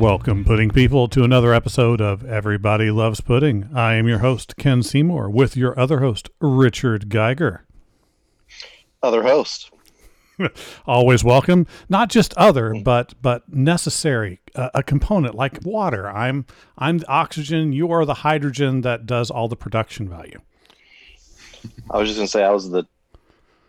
Welcome, pudding people, to another episode of Everybody Loves Pudding. I am your host, Ken Seymour, with your other host, Richard Geiger. Other host. Always welcome. Not just other, but but necessary. Uh, a component like water. I'm I'm the oxygen. You are the hydrogen that does all the production value. I was just gonna say I was the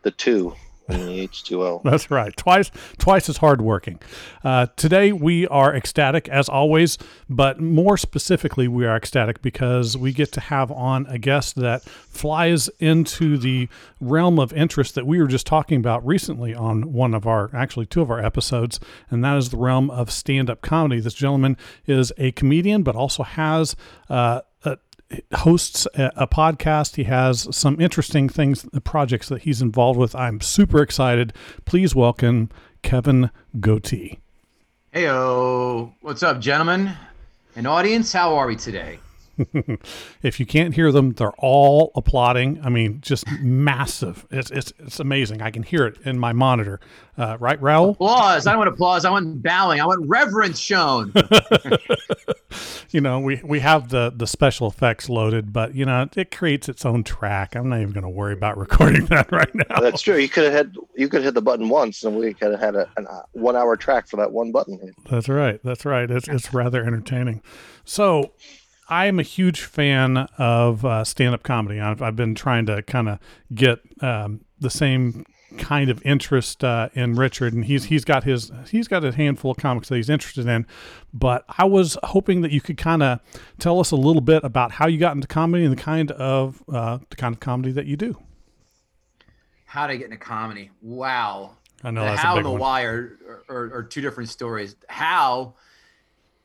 the two in the H2O. That's right. Twice twice as hard working. Uh, today we are ecstatic as always, but more specifically we are ecstatic because we get to have on a guest that flies into the realm of interest that we were just talking about recently on one of our actually two of our episodes, and that is the realm of stand-up comedy. This gentleman is a comedian, but also has uh, hosts a, a, podcast. He has some interesting things, the projects that he's involved with. I'm super excited. Please welcome Kevin Goatee. Heyo, what's up, gentlemen and audience? How are we today? if you can't hear them, they're all applauding. I mean, just massive. It's it's it's amazing. I can hear it in my monitor. Uh, right, Raul? Applause. I don't want applause. I want bowing. I want reverence shown. you know, we, we have the the special effects loaded, but you know, it creates its own track. I'm not even going to worry about recording that right now. That's true. You could have had you could hit the button once, and we could have had a, a uh, one hour track for that one button. That's right. That's right. It's it's rather entertaining. So I'm a huge fan of uh, stand-up comedy. I've, I've, been trying to kind of get um, the same kind of interest uh, in Richard, and he's he's got his he's got a handful of comics that he's interested in. But I was hoping that you could kind of tell us a little bit about how you got into comedy and the kind of uh, the kind of comedy that you do. How to get into comedy? Wow. I know the how and the why are, are, are two different stories. How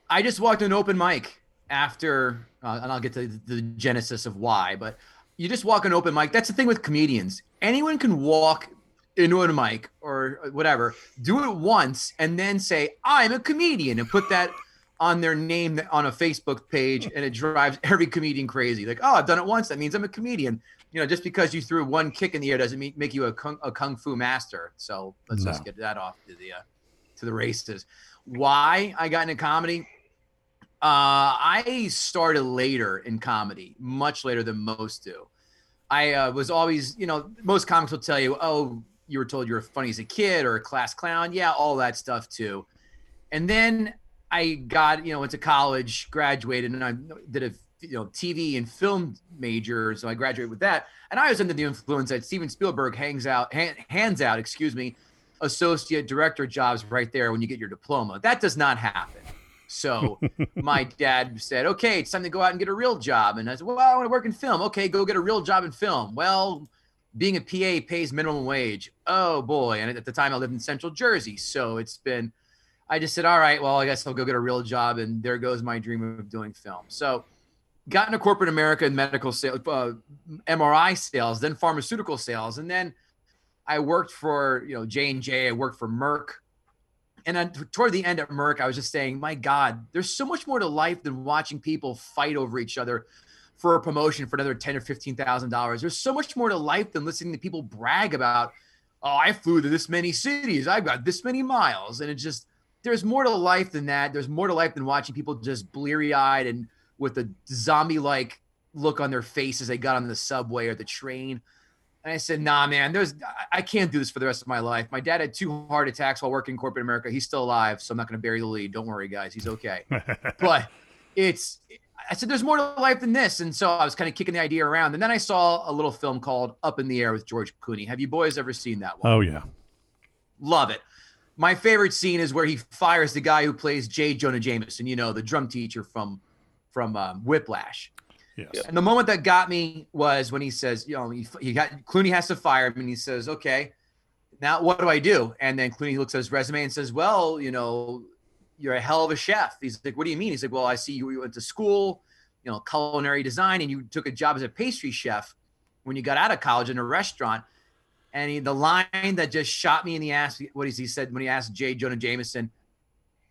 I just walked an open mic after, uh, and I'll get to the genesis of why, but you just walk an open mic. That's the thing with comedians. Anyone can walk into a mic or whatever, do it once, and then say, I'm a comedian, and put that on their name on a Facebook page, and it drives every comedian crazy. Like, oh, I've done it once. That means I'm a comedian. You know, just because you threw one kick in the air doesn't make you a kung, a kung fu master. So let's no. just get that off to the uh, to the races. Why I got into comedy? Uh, I started later in comedy, much later than most do. I uh, was always, you know, most comics will tell you, oh, you were told you were funny as a kid or a class clown. Yeah, all that stuff too. And then I got, you know, went to college, graduated, and I did a, you know, TV and film major. So I graduated with that. And I was under the influence that Steven Spielberg hangs out, hand, hands out, excuse me, associate director jobs right there when you get your diploma. That does not happen. So my dad said, okay, it's time to go out and get a real job. And I said, well, I want to work in film. Okay, go get a real job in film. Well, being a PA pays minimum wage. Oh boy. And at the time I lived in central Jersey. So it's been, I just said, all right, well, I guess I'll go get a real job. And there goes my dream of doing film. So got into corporate America and medical sales, uh, MRI sales, then pharmaceutical sales. And then I worked for, you know, J and J, I worked for Merck and then toward the end at Merck, I was just saying, my God, there's so much more to life than watching people fight over each other for a promotion for another ten or fifteen thousand dollars. There's so much more to life than listening to people brag about, oh, I flew to this many cities, I've got this many miles, and it just there's more to life than that. There's more to life than watching people just bleary eyed and with a zombie like look on their face as they got on the subway or the train. And I said, nah, man, there's I can't do this for the rest of my life. My dad had two heart attacks while working in corporate America. He's still alive, so I'm not going to bury the lead. Don't worry, guys. He's okay. but it's I said, there's more to life than this. And so I was kind of kicking the idea around. And then I saw a little film called Up in the Air with George Clooney. Have you boys ever seen that one? Oh, yeah. Love it. My favorite scene is where he fires the guy who plays J. Jonah Jameson, you know, the drum teacher from from um, Whiplash. Yes. And the moment that got me was when he says, you know, he, he got Clooney has to fire him, and he says, okay, now what do I do? And then Clooney looks at his resume and says, well, you know, you're a hell of a chef. He's like, what do you mean? He's like, well, I see you went to school, you know, culinary design, and you took a job as a pastry chef when you got out of college in a restaurant. And he, the line that just shot me in the ass, what is he said when he asked Jay Jonah Jameson,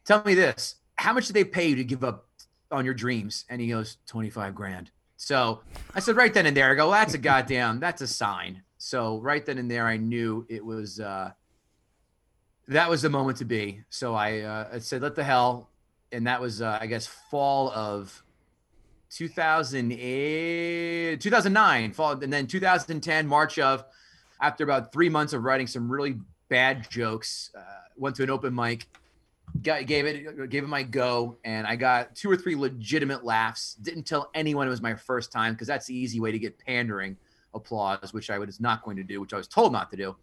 tell me this, how much did they pay you to give up on your dreams? And he goes, 25 grand. So I said right then and there, I go, well, that's a goddamn, that's a sign. So right then and there, I knew it was, uh, that was the moment to be. So I, uh, I said, let the hell, and that was uh, I guess fall of 2008, 2009, fall, and then 2010 March of. After about three months of writing some really bad jokes, uh, went to an open mic, got, gave it gave it my go, and I got two or three legitimate laughs. Didn't tell anyone it was my first time because that's the easy way to get pandering applause, which I was not going to do, which I was told not to do.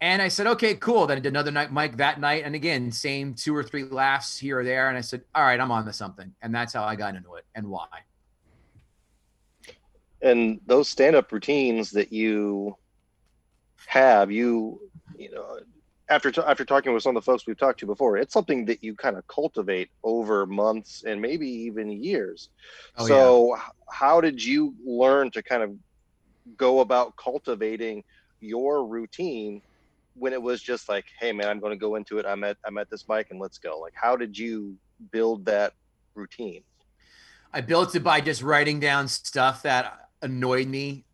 And I said, okay, cool. Then I did another night, Mike, that night. And again, same two or three laughs here or there. And I said, all right, I'm on to something. And that's how I got into it and why. And those stand up routines that you have, you, you know, after, t- after talking with some of the folks we've talked to before, it's something that you kind of cultivate over months and maybe even years. Oh, so, h- how did you learn to kind of go about cultivating your routine when it was just like, hey man, I'm going to go into it. I'm at I'm at this mic and let's go. Like, how did you build that routine? I built it by just writing down stuff that annoyed me,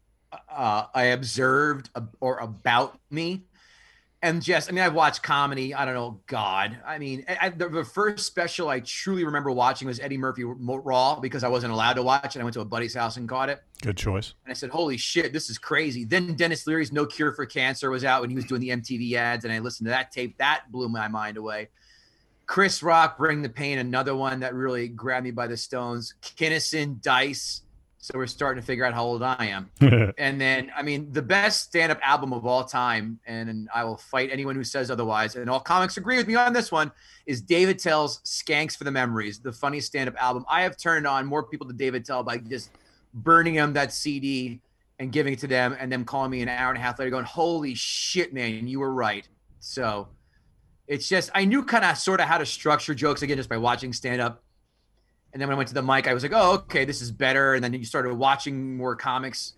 uh, I observed or about me. And just, I mean, I've watched comedy. I don't know, God. I mean, I, the, the, first special I truly remember watching was Eddie Murphy Raw because I wasn't allowed to watch it. I went to a buddy's house and caught it. Good choice. And I said, "Holy shit, this is crazy." Then Denis Leary's "No Cure for Cancer" was out when he was doing the MTV ads, and I listened to that tape. That blew my mind away. Chris Rock, "Bring the Pain," another one that really grabbed me by the stones. Kinison Dice. So we're starting to figure out how old I am. and then, I mean, the best stand-up album of all time, and, and, I will fight anyone who says otherwise. And all comics agree with me on this one. Is Dave Attell's "Skanks for the Memories," the funniest stand-up album. I have turned on more people to Dave Attell by just burning them that CD and giving it to them, and them calling me an hour and a half later, going, "Holy shit, man, you were right." So it's just I knew kind of sort of how to structure jokes again just by watching stand-up and then when I went to the mic, I was like, oh, okay, this is better. And then you started watching more comics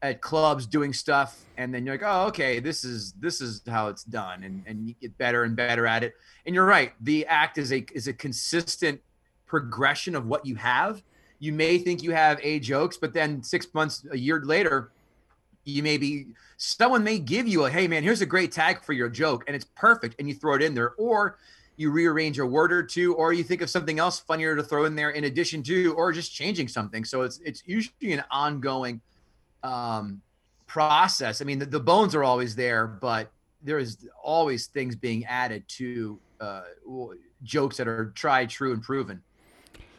at clubs doing stuff. And then you're like, oh, okay, this is this is how it's done. And and you get better and better at it. And you're right. The act is a is a consistent progression of what you have. You may think you have a jokes, but then six months, a year later, you may be someone may give you a hey man, here's a great tag for your joke, and it's perfect, and you throw it in there. Or you rearrange a word or two, or you think of something else funnier to throw in there in addition to, or just changing something. So it's it's usually an ongoing um, process. I mean, the, the bones are always there, but there is always things being added to uh, jokes that are tried, true, and proven.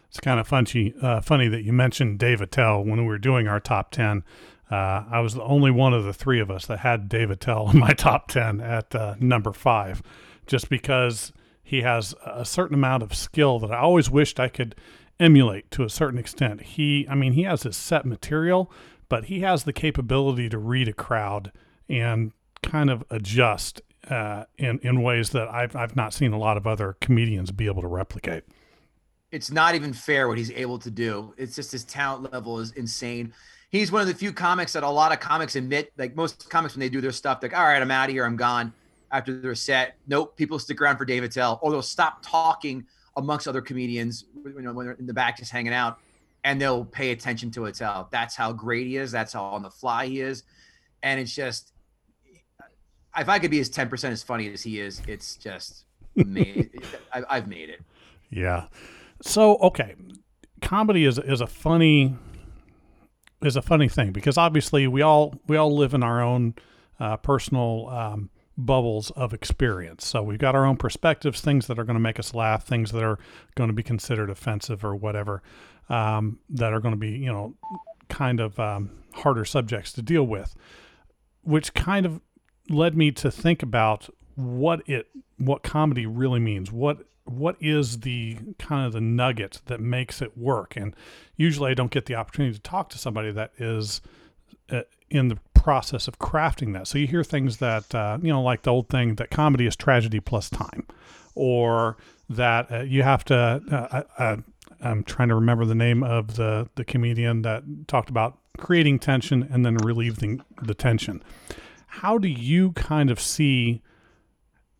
It's kind of funny, uh, funny that you mentioned Dave Attell when we were doing our top ten. Uh, I was the only one of the three of us that had Dave Attell in my top ten at uh, number five, just because he has a certain amount of skill that I always wished I could emulate to a certain extent. He, I mean, he has his set material, but he has the capability to read a crowd and kind of adjust uh, in in ways that I've I've not seen a lot of other comedians be able to replicate. It's not even fair what he's able to do. It's just his talent level is insane. He's one of the few comics that a lot of comics admit, like most comics when they do their stuff, like, all right, I'm out of here, I'm gone after they're set. Nope, people stick around for Dave Attell, or they'll stop talking amongst other comedians you know, when they're in the back just hanging out, and they'll pay attention to Attell. That's how great he is. That's how on the fly he is, and it's just if I could be as ten percent as funny as he is, it's just made. I, I've made it. Yeah. So okay, comedy is is a funny is a funny thing because obviously we all we all live in our own uh, personal um, bubbles of experience. So we've got our own perspectives, things that are going to make us laugh, things that are going to be considered offensive or whatever, um, that are going to be, you know, kind of um, harder subjects to deal with, which kind of led me to think about what it, what comedy really means. What what is the kind of the nugget that makes it work? And usually I don't get the opportunity to talk to somebody that is uh, in the process of crafting that. So you hear things that, uh, you know, like the old thing that comedy is tragedy plus time, or that uh, you have to. Uh, uh, I'm trying to remember the name of the the comedian that talked about creating tension and then relieving the tension. How do you kind of see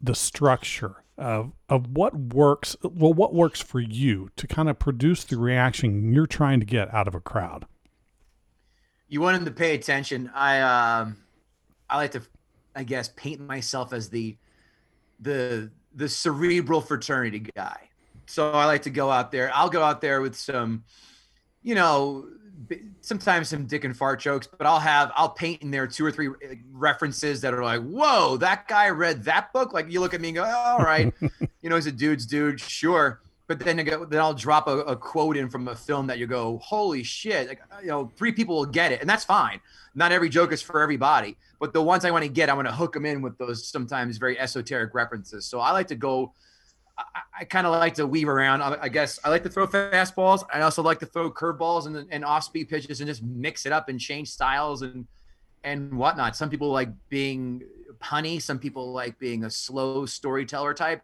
the structure of of what works? Well, what works for you to kind of produce the reaction you're trying to get out of a crowd? You want him to pay attention. I um, I like to, I guess, paint myself as the the the cerebral fraternity guy. So I like to go out there. I'll go out there with some, you know, sometimes some dick and fart jokes, but I'll have I'll paint in there two or three references that are like, whoa, that guy read that book. Like you look at me and go, oh, all right, you know, he's a dude's dude, sure. But then go, then I'll drop a, a, quote in from a film that you go, holy shit, like uh, you know, three people will get it, and that's fine. Not every joke is for everybody, but the ones I want to get, I want to hook them in with those sometimes very esoteric references. So I like to go I, I kind of like to weave around. I, I, guess I like to throw fastballs. I also like to throw curveballs and, and off speed pitches and just mix it up and change styles and and whatnot. Some people like being punny. Some people like being a slow storyteller type.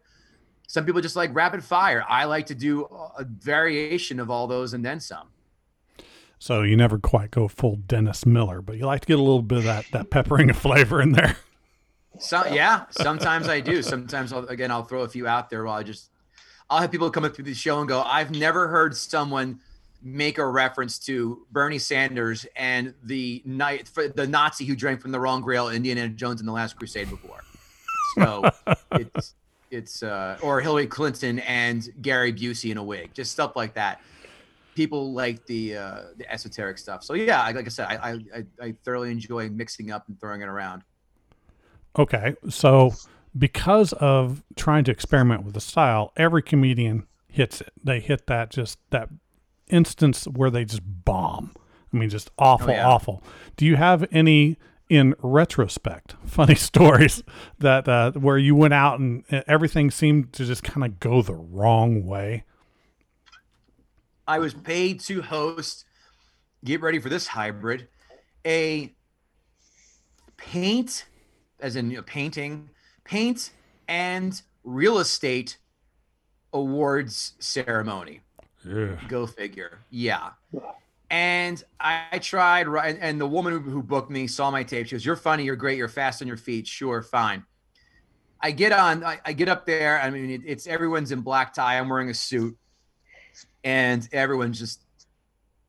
Some people just like rapid fire. I like to do a variation of all those and then some. So you never quite go full Dennis Miller, but you like to get a little bit of that that peppering of flavor in there. So yeah, sometimes I do. Sometimes I'll, again I'll throw a few out there while I just I'll have people come up through the show and go, I've never heard someone make a reference to Bernie Sanders and the knight the Nazi who drank from the wrong grail, Indiana Jones in the Last Crusade before. So it's it's uh, or Hillary Clinton and Gary Busey in a wig, just stuff like that. People like the uh, the esoteric stuff. So yeah, like I said, I, I I thoroughly enjoy mixing up and throwing it around. Okay, so because of trying to experiment with the style, every comedian hits it. They hit that just that instance where they just bomb. I mean, just awful, oh, yeah. awful. Do you have any in retrospect funny stories that uh, where you went out and everything seemed to just kind of go the wrong way? I was paid to host. Get ready for this hybrid. A paint as in know, painting, paint and real estate awards ceremony. Yeah. Go figure. Yeah. And I tried, and the woman who booked me saw my tape. She goes, "You're funny. You're great. You're fast on your feet. Sure, fine." I get on. I, get up there. I mean, it, it's everyone's in black tie. I'm wearing a suit, and everyone's just.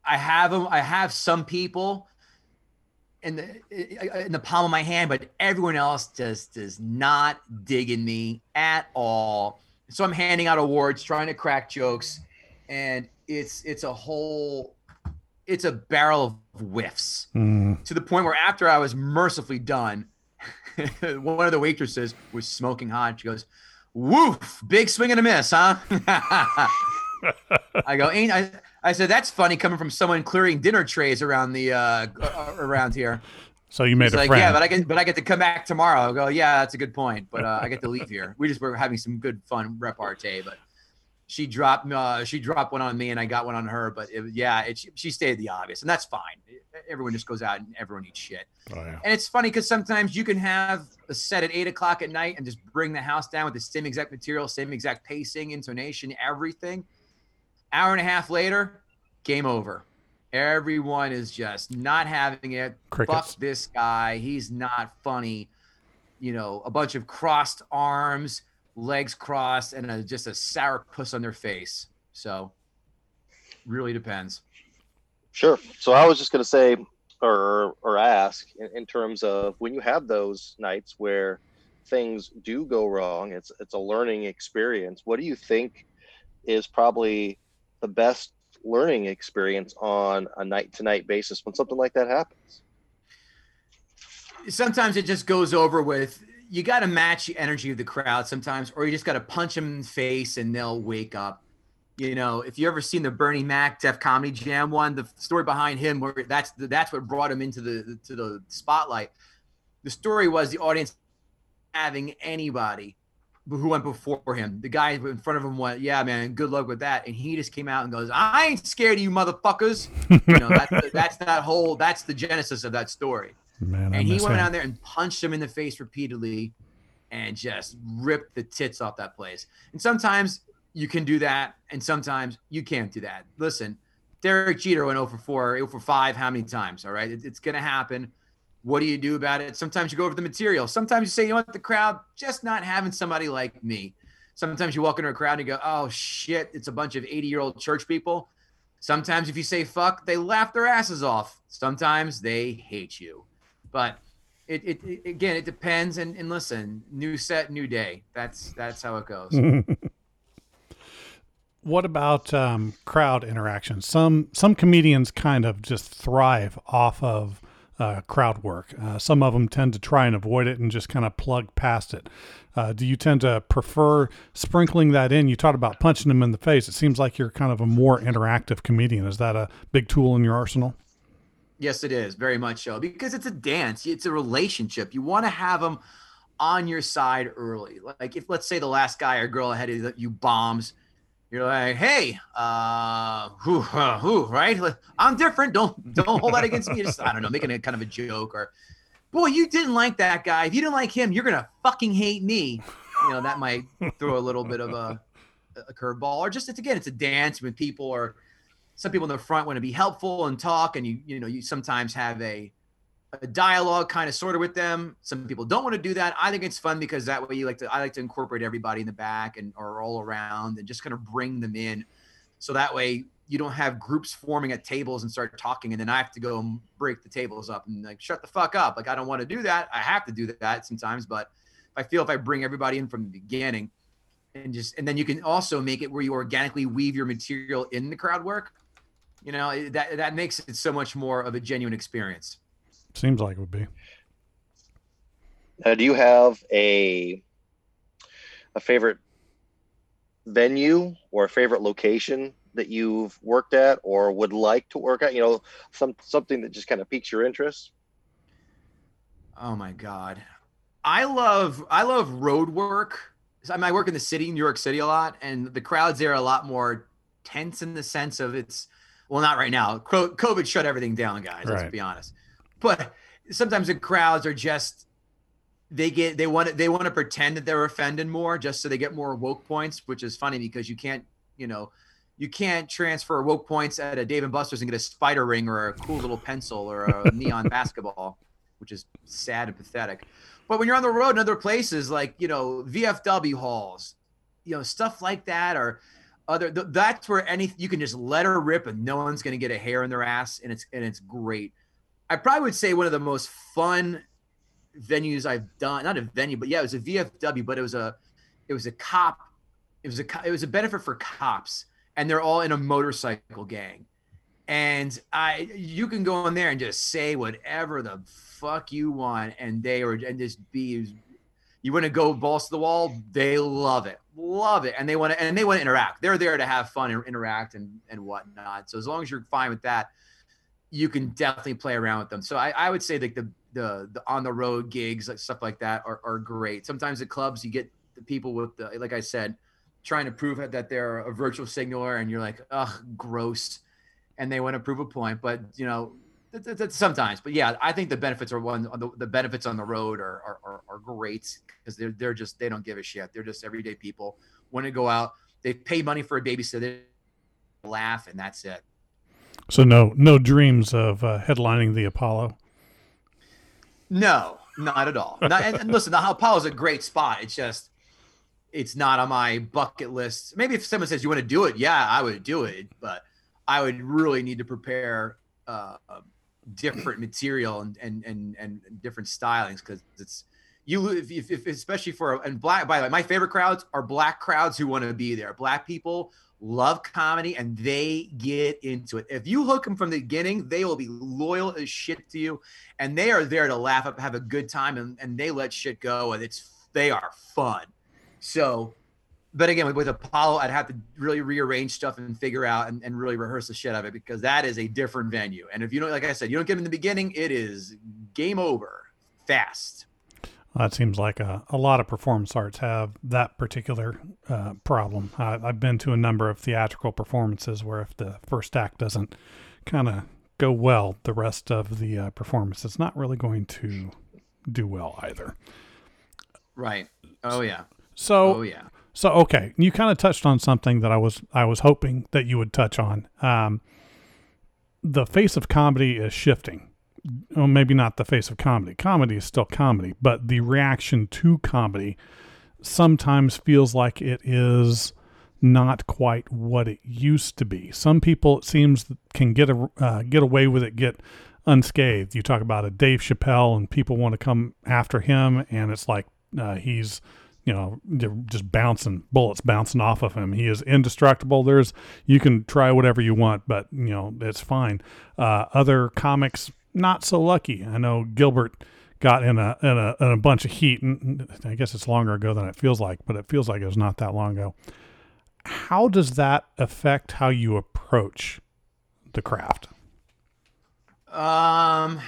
I have them. I have some people in the in the palm of my hand, but everyone else just does not dig in me at all. So I'm handing out awards, trying to crack jokes, and it's it's a whole it's a barrel of whiffs mm. to the point where after I was mercifully done, one of the waitresses was smoking hot. She goes, "Woof, big swing and a miss, huh?" I go, "Ain't I?" I said, "That's funny coming from someone clearing dinner trays around the uh, around here." So you made He's a like, friend. Yeah, but I get but I get to come back tomorrow. I go, yeah, that's a good point. But uh, I get to leave here. We just were having some good fun repartee, but she dropped uh, she dropped one on me and I got one on her. But it, yeah, it, she, she stayed the obvious, and that's fine. Everyone just goes out and everyone eats shit. Oh, yeah. And it's funny because sometimes you can have a set at eight o'clock at night and just bring the house down with the same exact material, same exact pacing, intonation, everything Hour and a half later, game over. Everyone is just not having it. Crickets. Fuck this guy. He's not funny. You know, a bunch of crossed arms, legs crossed, and a, just a sour puss on their face. So, really depends. Sure. So I was just going to say, or or ask, in, in terms of when you have those nights where things do go wrong, it's it's a learning experience. What do you think is probably the best learning experience on a night to night basis when something like that happens. Sometimes it just goes over with you got to match the energy of the crowd sometimes, or you just got to punch them in the face and they'll wake up. You know, if you ever seen the Bernie Mac Def Comedy Jam one, the story behind him, where that's that's what brought him into the to the spotlight. The story was the audience having anybody who went before him. The guy in front of him went, "Yeah, man, good luck with that." And he just came out and goes, "I ain't scared of you, motherfuckers." you know, that's, that's that whole that's the genesis of that story. Man, and he went him. down there and punched him in the face repeatedly, and just ripped the tits off that place. And sometimes you can do that, and sometimes you can't do that. Listen, Derek Jeter went 0 for 4, 0 for 5, how many times? All right, it, it's gonna happen. What do you do about it? Sometimes you go over the material. Sometimes you say, you know what, the crowd just not having somebody like me. Sometimes you walk into a crowd and you go, oh shit, it's a bunch of 80 year old church people. Sometimes if you say fuck, they laugh their asses off. Sometimes they hate you. But it, it, it again, it depends. And, and, listen, new set, new day. That's that's how it goes. What about um, crowd interaction? Some some comedians kind of just thrive off of uh, crowd work. Uh, some of them tend to try and avoid it and just kind of plug past it. Uh, do you tend to prefer sprinkling that in? You talked about punching them in the face. It seems like you're kind of a more interactive comedian. Is that a big tool in your arsenal? Yes, it is very much so because it's a dance. It's a relationship. You want to have them on your side early. Like if let's say the last guy or girl ahead of you bombs, you're like, hey, uh, who, uh, who, right? I'm different. Don't don't hold that against me. Just I don't know, making it kind of a joke or, boy, you didn't like that guy. If you didn't like him, you're gonna fucking hate me. You know that might throw a little bit of a a curveball, or just it's again, it's a dance when people are. Some people in the front want to be helpful and talk, and you you know you sometimes have a a dialogue kind of sort of with them. Some people don't want to do that. I think it's fun because that way you like to I like to incorporate everybody in the back and or all around and just kind of bring them in. So that way you don't have groups forming at tables and start talking and then I have to go and break the tables up and like shut the fuck up. Like I don't want to do that. I have to do that sometimes, but if I feel if I bring everybody in from the beginning and just and then you can also make it where you organically weave your material in the crowd work. You know, that that makes it so much more of a genuine experience. Seems like it would be. Now, do you have a a favorite venue or a favorite location that you've worked at or would like to work at? You know, some something that just kind of piques your interest. Oh my god, I love I love road work. I, mean, I work in the city, New York City, a lot, and the crowds there are a lot more tense in the sense of it's well, not right now. COVID shut everything down, guys. Let's be honest but sometimes the crowds are just they get they want to they want to pretend that they're offended more just so they get more woke points which is funny because you can't you know you can't transfer woke points at a Dave and Buster's and get a spider ring or a cool little pencil or a neon basketball, which is sad and pathetic. But when you're on the road in other places like you know VFW halls, you know stuff like that, or other th- that's where any you can just let her rip and no one's gonna get a hair in their ass and it's and it's great. I probably would say one of the most fun venues I've done. Not a venue, but yeah, it was a VFW, but it was a it was a cop. It was a it was a benefit for cops, and they're all in a motorcycle gang. And I, you can go in there and just say whatever the fuck you want, and they are and just be. You want to go balls to the wall? They love it, love it, and they want to and they want to interact. They're there to have fun and interact and and whatnot. So as long as you're fine with that, you can definitely play around with them. So I, I would say that the, the, the on the road gigs, like stuff like that are, are great. Sometimes at clubs, you get the people with the, like I said, trying to prove that they're a virtual signaler and you're like, ugh, gross. And they want to prove a point, but you know, sometimes, but yeah, I think the benefits are one, the, the benefits on the road are, are, are, are great because they're, they're just, they don't give a shit. They're just everyday people want to go out. They pay money for a babysitter, laugh, and that's it. So no no dreams of uh, headlining the Apollo. No, not at all. Not, and, and, listen, the Apollo is a great spot. It's just it's not on my bucket list. Maybe if someone says you want to do it, yeah, I would do it, but I would really need to prepare uh, different material and and and, and different stylings because it's you if, if, especially for and black by the way my favorite crowds are black crowds who want to be there black people love comedy and they get into it. If you hook them from the beginning, they will be loyal as shit to you and they are there to laugh up, have a good time and, and they let shit go and it's they are fun. So but again, with, with Apollo, I'd have to really rearrange stuff and figure out and, and really rehearse the shit out of it because that is a different venue. And if you don't, like I said, you don't get them in the beginning, it is game over fast. That seems like a, a lot of performance arts have that particular uh, problem. I, I've been to a number of theatrical performances where if the first act doesn't kind of go well, the rest of the uh, performance is not really going to do well either. Right. Oh yeah. So. Oh yeah. So okay, you kind of touched on something that I was I was hoping that you would touch on. Um, the face of comedy is shifting well, maybe not the face of comedy. Comedy is still comedy, but the reaction to comedy sometimes feels like it is not quite what it used to be. Some people, it seems, can get a, uh, get away with it, get unscathed. You talk about a Dave Chappelle, and people want to come after him, and it's like uh, he's you know, just bouncing bullets bouncing off of him. He is indestructible. There's you can try whatever you want, but you know it's fine. Uh, other comics not so lucky. I know Gilbert got in a, in a in a bunch of heat, and I guess it's longer ago than it feels like, but it feels like it was not that long ago. How does that affect how you approach the craft? Um,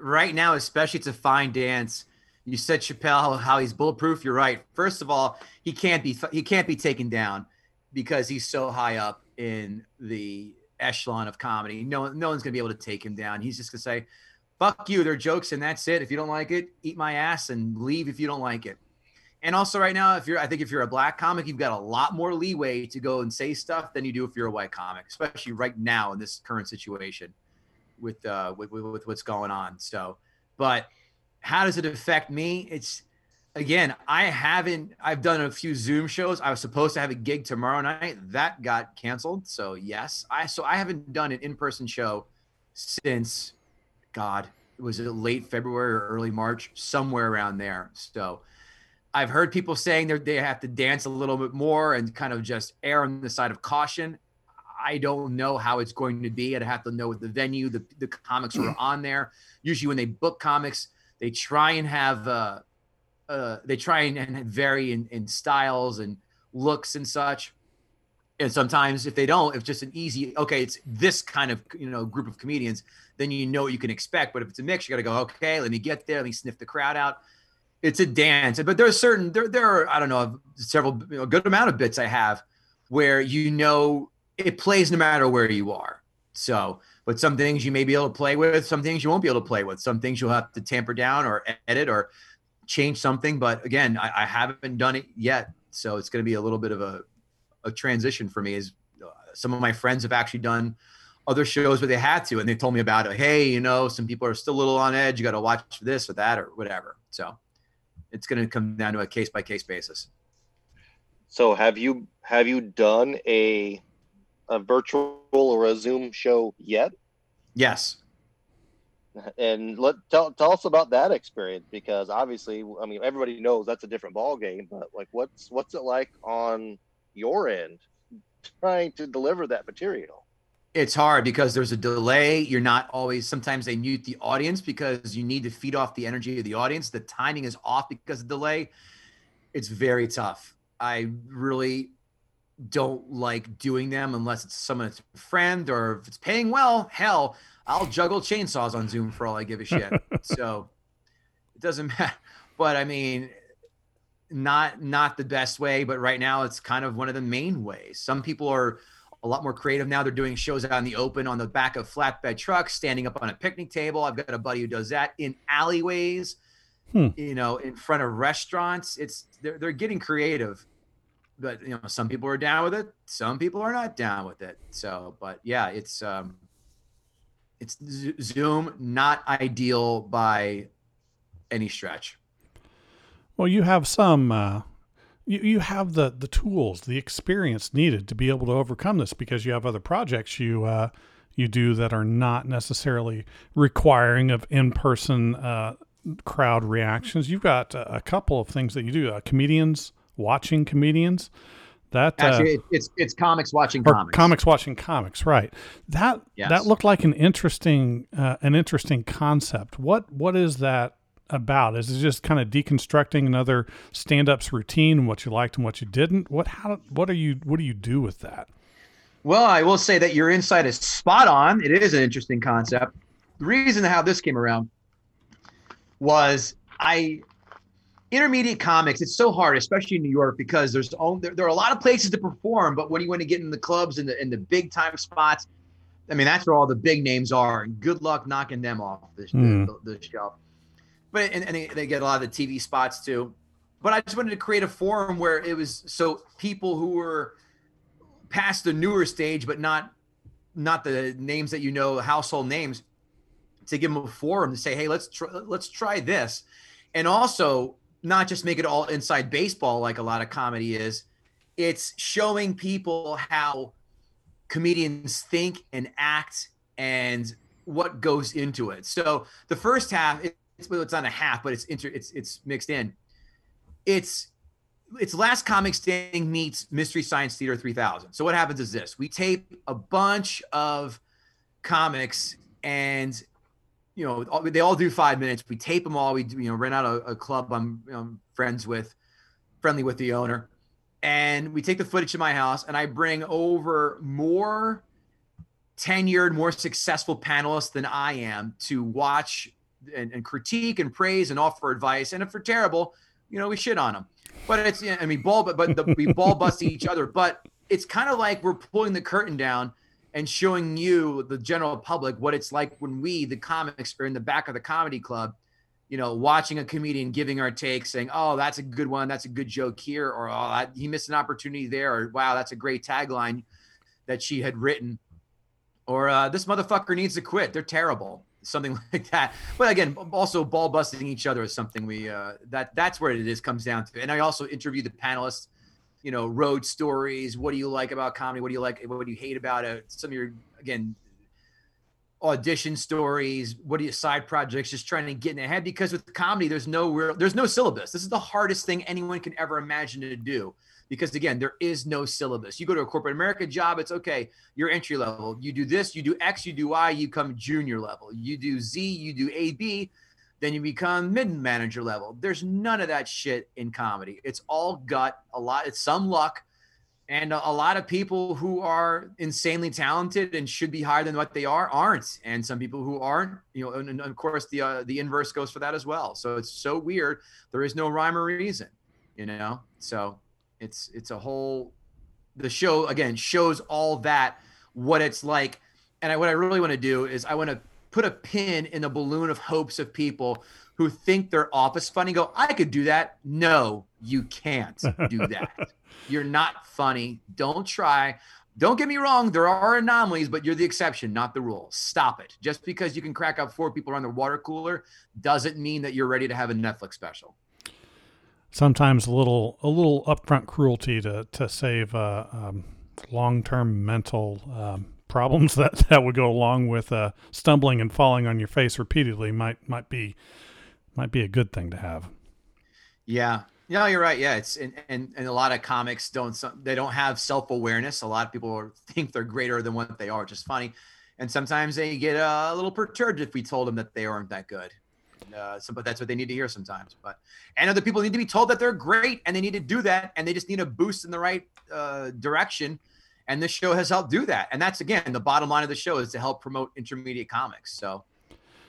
right now, especially, it's a fine dance. You said Chappelle how he's bulletproof. You're right. First of all, he can't be he can't be taken down because he's so high up in the echelon of comedy. No, no one's gonna be able to take him down. He's just gonna say, "Fuck you." They're jokes, and that's it. If you don't like it, eat my ass and leave if you don't like it. And also, right now, if you're, I think if you're a black comic, you've got a lot more leeway to go and say stuff than you do if you're a white comic, especially right now in this current situation with uh with, with, with what's going on. So, but how does it affect me? It's again, I haven't. I've done a few Zoom shows. I was supposed to have a gig tomorrow night. That got canceled. So yes, I so I haven't done an in-person show since God. Was it late February or early March? Somewhere around there. So I've heard people saying they they have to dance a little bit more and kind of just err on the side of caution. I don't know how it's going to be. I'd have to know the venue, the, the comics who are mm. on there. Usually, when they book comics, they try and have uh, uh, they try and, and vary in, in styles and looks and such. And sometimes, if they don't, if just an easy okay, it's this kind of you know group of comedians, then you know what you can expect. But if it's a mix, you got to go okay. Let me get there. Let me sniff the crowd out it's a dance but there are certain there, there are i don't know several you know, good amount of bits i have where you know it plays no matter where you are so but some things you may be able to play with some things you won't be able to play with. Some things you'll have to tamper down or edit or change something but again i, I haven't done it yet. So it's going to be a little bit of a, a transition for me as uh, some of my friends have actually done other shows where they had to and they told me about it. Hey you know some people are still a little on edge. You got to watch this or that or whatever. So it's going to come down to a case by case basis. So have you have you done a a virtual or a Zoom show yet? Yes. And let tell tell us about that experience because obviously, I mean, everybody knows that's a different ball game. But like, what's what's it like on your end trying to deliver that material? it's hard because there's a delay. You're not always, sometimes they mute the audience because you need to feed off the energy of the audience. The timing is off because of delay. It's very tough. I really don't like doing them unless it's someone that's a friend or if it's paying well. Hell, I'll juggle chainsaws on Zoom for all I give a shit. so it doesn't matter. But I mean, not not the best way, but right now it's kind of one of the main ways. Some people are a lot more creative now. They're doing shows out in the open on the back of flatbed trucks, standing up on a picnic table. I've got a buddy who does that in alleyways, hmm. you know, in front of restaurants. It's they're they're getting creative. But you know, some people are down with it, some people are not down with it. So, but yeah, it's um it's Zoom not ideal by any stretch. Well, you have some uh, you, you have the the tools, the experience needed to be able to overcome this because you have other projects you uh, you do that are not necessarily requiring of in person uh, crowd reactions. You've got a, a, couple of things that you do. Uh, comedians watching comedians. That uh, actually, it's it's comics watching comics. Comics watching comics, right? That yes. that looked like an interesting uh, an interesting concept. What what is that about? Is it just kind of deconstructing another stand-ups routine and what you liked and what you didn't? What how what are you what do you do with that? Well, I will say that your insight is spot on. It is an interesting concept. The reason how this came around was I intermediate comics. It's so hard, especially in New York, because there's there, there are a lot of places to perform, but when you want to get in the clubs and the in the big time spots, I mean that's where all the big names are. And good luck knocking them off the, mm. the, the shelf but and, and they, they get a lot of the TV spots too. But I just wanted to create a forum where it was so people who were past the newer stage, but not not the names that you know, household names, to give them a forum to say, hey, let's try, let's try this, and also not just make it all inside baseball like a lot of comedy is. It's showing people how comedians think and act and what goes into it. So the first half, it's well, it's not a half, but it's inter, it's it's mixed in. it's it's Last Comic Standing meets Mystery Science Theater 3000. So what happens is this: we tape a bunch of comics, and you know they all do five minutes. We tape them all. We you know rent out a, a club I'm you know, friends with, friendly with the owner, and we take the footage to my house, and I bring over more tenured, more successful panelists than I am to watch and, and critique and praise and offer advice. And if they're terrible, you know, we shit on them. But it's, I mean, ball, but, but the, we ball bust each other. But it's kind of like we're pulling the curtain down and showing you, the general public, what it's like when we, the comics, are in the back of the comedy club, you know, watching a comedian giving our take, saying, "Oh, that's a good one. That's a good joke here," or "Oh, he missed an opportunity there," or "Wow, that's a great tagline that she had written," or uh, "This motherfucker needs to quit. They're terrible." something like that. But again, also ball busting each other is something we uh, that that's where it is comes down to. And I also interview the panelists. You know, road stories. What do you like about comedy? What do you like? What do you hate about it? Some of your again audition stories. What are your side projects? Just trying to get in ahead because with comedy, there's no real, there's no syllabus. This is the hardest thing anyone can ever imagine to do because again, there is no syllabus. You go to a corporate America job, it's okay. You're entry level. You do this, you do X, you do Y, you come junior level. You do Z, you do A, B, then you become mid manager level. There's none of that shit in comedy. It's all gut. A lot. It's some luck, and a, a lot of people who are insanely talented and should be higher than what they are aren't, and some people who aren't. You know, and, and of course the uh, the inverse goes for that as well. So it's so weird. There is no rhyme or reason. You know, so it's it's a whole the show again shows all that what it's like. And I, what I really want to do is I want to put a pin in the balloon of hopes of people who think they're office funny. Go, I could do that. No, you can't do that. you're not funny. Don't try. Don't get me wrong, there are anomalies, but you're the exception, not the rule. Stop it. Just because you can crack up four people around the water cooler doesn't mean that you're ready to have a Netflix special sometimes a little a little upfront cruelty to to save uh, um, long term mental um, problems that that would go along with uh, stumbling and falling on your face repeatedly might might be might be a good thing to have. Yeah. No, you're right. Yeah, it's and, and and a lot of comics don't they don't have self awareness. A lot of people think they're greater than what they are, which is funny. And sometimes they get a little perturbed if we told them that they aren't that good. Uh, so, but that's what they need to hear sometimes. But and other people need to be told that they're great and they need to do that and they just need a boost in the right uh, direction. And this show has helped do that. And that's again the bottom line of the show is to help promote intermediate comics. So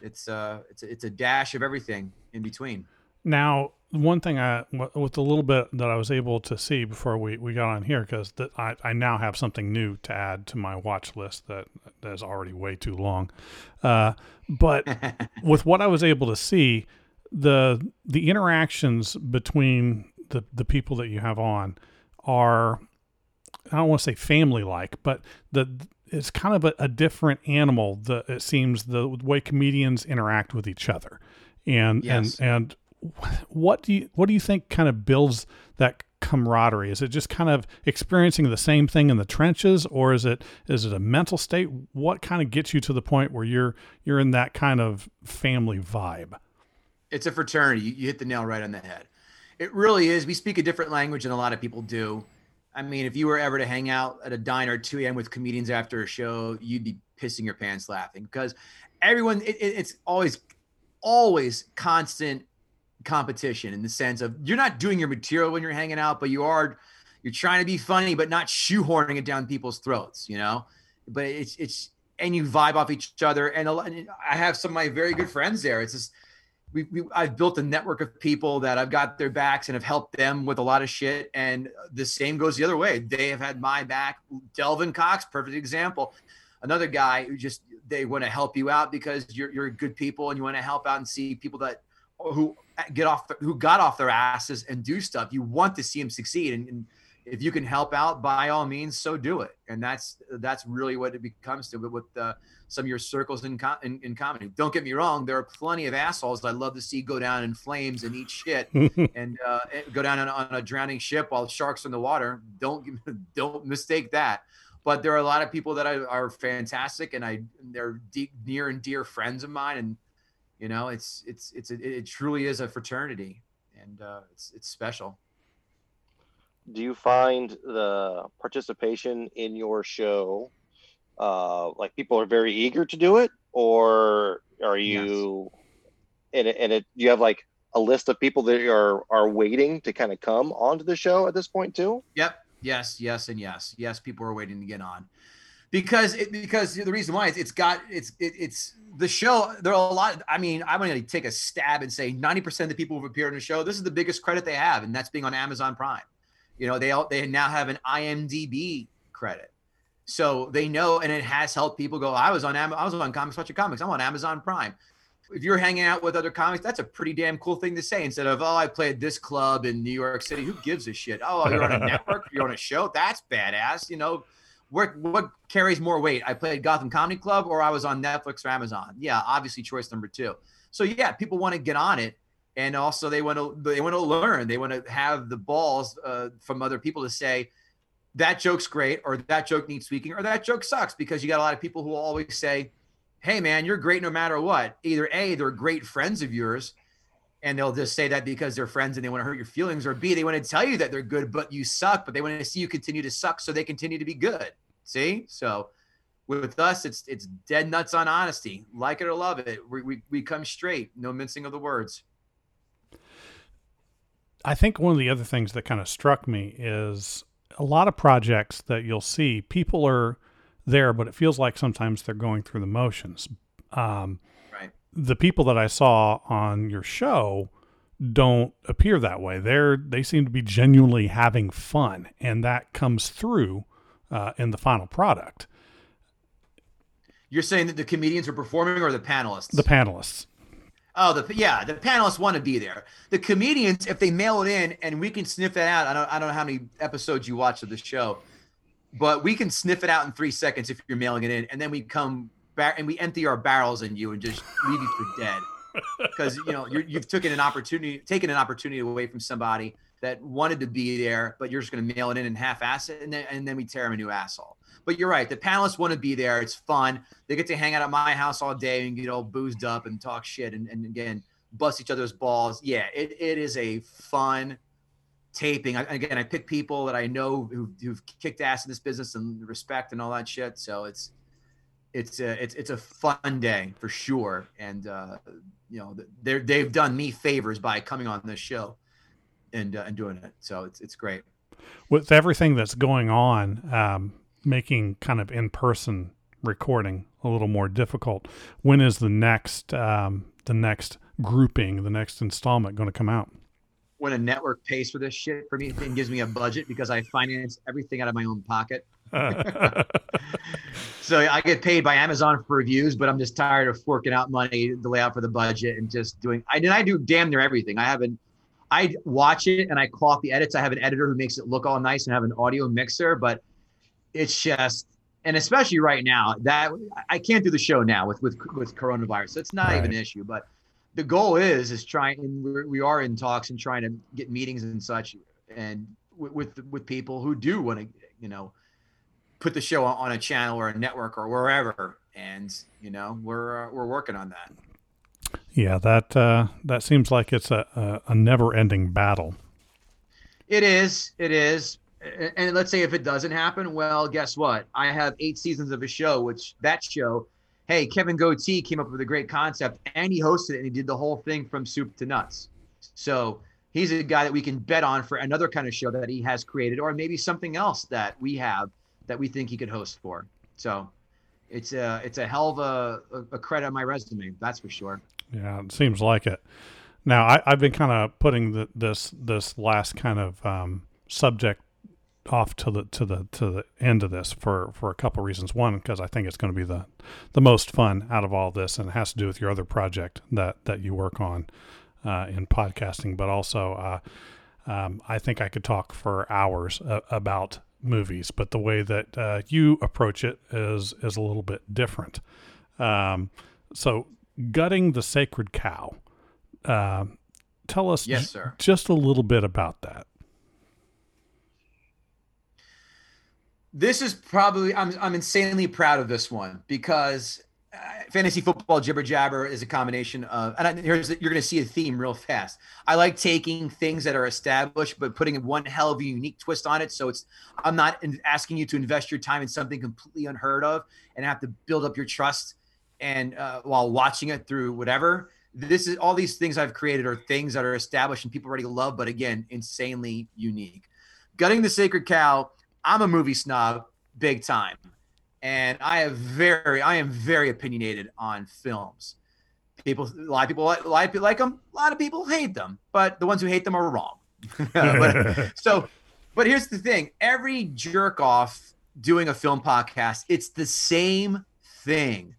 it's uh it's a, it's a dash of everything in between. Now, one thing I with a little bit that I was able to see before we, we got on here because I, I now have something new to add to my watch list that that is already way too long. Uh, but with what I was able to see, the the interactions between the the people that you have on are I don't want to say family like, but the it's kind of a, a different animal. The it seems the way comedians interact with each other, and yes. and and what do you what do you think kind of builds that camaraderie? Is it just kind of experiencing the same thing in the trenches, or is it is it a mental state? What kind of gets you to the point where you're you're in that kind of family vibe? It's a fraternity. You hit the nail right on the head. It really is. We speak a different language than a lot of people do. I mean, if you were ever to hang out at a diner at 2 a.m. with comedians after a show, you'd be pissing your pants laughing because everyone, it, it, it's always, always constant competition in the sense of you're not doing your material when you're hanging out, but you are you're trying to be funny, but not shoehorning it down people's throats, you know. But it's it's and you vibe off each other. And, and I have some of my very good friends there. It's just we, we I've built a network of people that I've got their backs and have helped them with a lot of shit. And the same goes the other way. They have had my back. Delvin Cox, perfect example. Another guy who just they want to help you out because you're you're good people and you want to help out and see people that who get off the, who got off their asses and do stuff. You want to see them succeed, and, and, if you can help out, by all means, so do it. And that's that's really what it becomes to. But with uh, some of your circles in, in, in comedy, don't get me wrong, there are plenty of assholes I'd love to see go down in flames and eat shit, and uh, go down on, on a drowning ship while sharks in the water. Don't don't mistake that but there are a lot of people that are, are fantastic and I they're deep, near and dear friends of mine and you know, it's it's it's a, it truly is a fraternity, and uh, it's it's special. Do you find the participation in your show uh, like people are very eager to do it, or are you? Yes. And it, and it you have like a list of people that are are waiting to kind of come onto the show at this point too. Yep. Yes. Yes. And yes. Yes. People are waiting to get on because it, because the reason why is it's got it's it, it's the show. There are a lot. I mean, I'm going to take a stab and say 90 percent of the people who've appeared on the show. This is the biggest credit they have, and that's being on Amazon Prime. You know, they all they now have an IMDb credit. So they know, and it has helped people go. I was on Am- I was on Comics Watcher Comics. I'm on Amazon Prime. If you're hanging out with other comics, that's a pretty damn cool thing to say. Instead of oh, I played this club in New York City. Who gives a shit? Oh, you're on a network. You're on a show. That's badass. You know, what what carries more weight? I played Gotham Comedy Club, or I was on Netflix or Amazon. Yeah, obviously choice number two. So yeah, people want to get on it, and also they want to they want to learn. They want to have the balls uh, from other people to say that joke's great or that joke needs tweaking or that joke sucks because you got a lot of people who will always say, Hey man, you're great no matter what. Either A, they're great friends of yours and they'll just say that because they're friends and they want to hurt your feelings, or B, they want to tell you that they're good, but you suck, but they want to see you continue to suck so they continue to be good. See? So with us, it's it's dead nuts on honesty. Like it or love it. We, we, we come straight, no mincing of the words. I think one of the other things that kind of struck me is a lot of projects that you'll see, people are there, but it feels like sometimes they're going through the motions. Um, right. The people that I saw on your show don't appear that way. They're they seem to be genuinely having fun, and that comes through uh, in the final product. You're saying that the comedians are performing, or the panelists? The panelists. Oh, the yeah, the panelists want to be there. The comedians, if they mail it in, and we can sniff it out. I don't I don't know how many episodes you watch of the show, but we can sniff it out in three seconds if you're mailing it in, and then we come back and we empty our barrels in you and just leave you for dead because you know you have taken an opportunity taken an opportunity away from somebody that wanted to be there, but you're just going to mail it in and half-ass it, and then and then we tear them a new asshole. But you're right. The panelists want to be there. It's fun. They get to hang out at my house all day and get all boozed up and talk shit and, and again, bust each other's balls. Yeah, it, it is a fun taping. I, again, I pick people that I know who, who've kicked ass in this business and respect and all that shit. So it's, it's a, it's, it's a fun day for sure. And, uh, you know, they're, they've done me favors by coming on this show and, uh, and doing it. So it's, it's great. With everything that's going on, um, making kind of in person recording a little more difficult. When is the next um, the next grouping, the next installment going to come out? When a network pays for this shit for me and gives me a budget because I finance everything out of my own pocket. so I get paid by Amazon for reviews, but I'm just tired of forking out money to lay out for the budget and just doing. I and I do damn near everything. I have an I watch it and I clock the edits. I have an editor who makes it look all nice and have an audio mixer, but it's just and especially right now that I can't do the show now with with with coronavirus. So it's not right. even an issue. But the goal is is trying and we're, we are in talks and trying to get meetings and such and with with, with people who do want to you know put the show on a channel or a network or wherever. And you know we're uh, we're working on that. Yeah, that uh, that seems like it's a, a, a never ending battle. It is. It is and let's say if it doesn't happen, well, guess what? I have eight seasons of a show, which that show, hey, Kevin Goatee came up with a great concept and he hosted it and he did the whole thing from soup to nuts. So he's a guy that we can bet on for another kind of show that he has created, or maybe something else that we have that we think he could host for. So it's a it's a hell of a, a credit on my resume, that's for sure. Yeah, it seems like it. Now I, have been kind of putting the, this this last kind of um, subject off to the to the to the end of this for for a couple reasons. One, because I think it's going to be the the most fun out of all this, and it has to do with your other project that that you work on uh, in podcasting. But also, uh, um, I think I could talk for hours uh, about movies, but the way that uh, you approach it is is a little bit different. Um, so, gutting the sacred cow. Uh, tell us yes, j- just a little bit about that. this is probably I'm I'm insanely proud of this one because fantasy football jibber jabber is a combination of, and I, here's you're going to see a theme real fast. I like taking things that are established, but putting one hell of a unique twist on it. So it's I'm not asking you to invest your time in something completely unheard of and have to build up your trust and uh, while watching it through whatever. This is all these things I've created are things that are established and people already love, but again, insanely unique. Gutting the Sacred Cow. I'm a movie snob, big time and I have very, I am very opinionated on films. People, a lot of people, a lot of people like them, a lot of people hate them, but the ones who hate them are wrong. but, so, but here's the thing: every jerk off doing a film podcast, it's the same thing.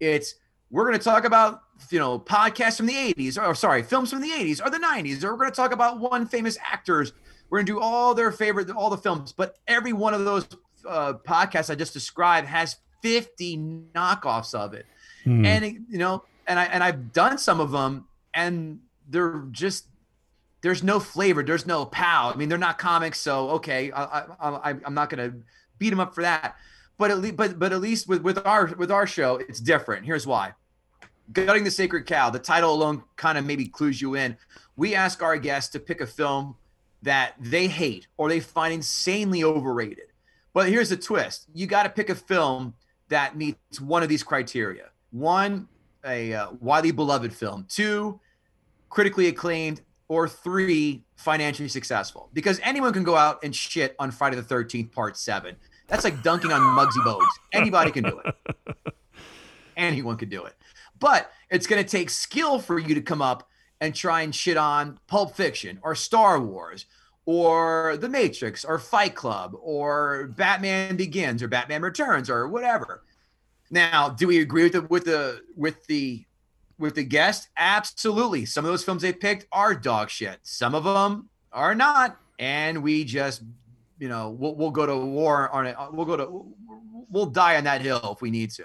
It's we're going to talk about you know podcasts from the 80s or sorry films from the 80s or the 90s or we're going to talk about one famous actors we're going to do all their favorite all the films but every one of those uh, podcast I just described has 50 knockoffs of it. Hmm. And you know, and I and I've done some of them and they're just there's no flavor, there's no pow. I mean, they're not comics, so okay, I, I, I'm not gonna beat them up for that. But at least, but but at least with with our with our show, it's different. Here's why: gutting the sacred cow. The title alone kind of maybe clues you in. We ask our guests to pick a film that they hate or they find insanely overrated. But here's the twist: you got to pick a film that meets one of these criteria. One, a uh, widely beloved film. Two, critically acclaimed. Or three, financially successful. Because anyone can go out and shit on Friday the 13th, Part Seven. That's like dunking on Muggsy Bogues. Anybody can do it. Anyone can do it. But it's going to take skill for you to come up and try and shit on Pulp Fiction or Star Wars or The Matrix or Fight Club or Batman Begins or Batman Returns or whatever. Now, do we agree with the with the with the with the guest? Absolutely. Some of those films they picked are dog shit. Some of them are not, and we just you know we'll, we'll go to war on it. We'll go to we'll die on that hill if we need to.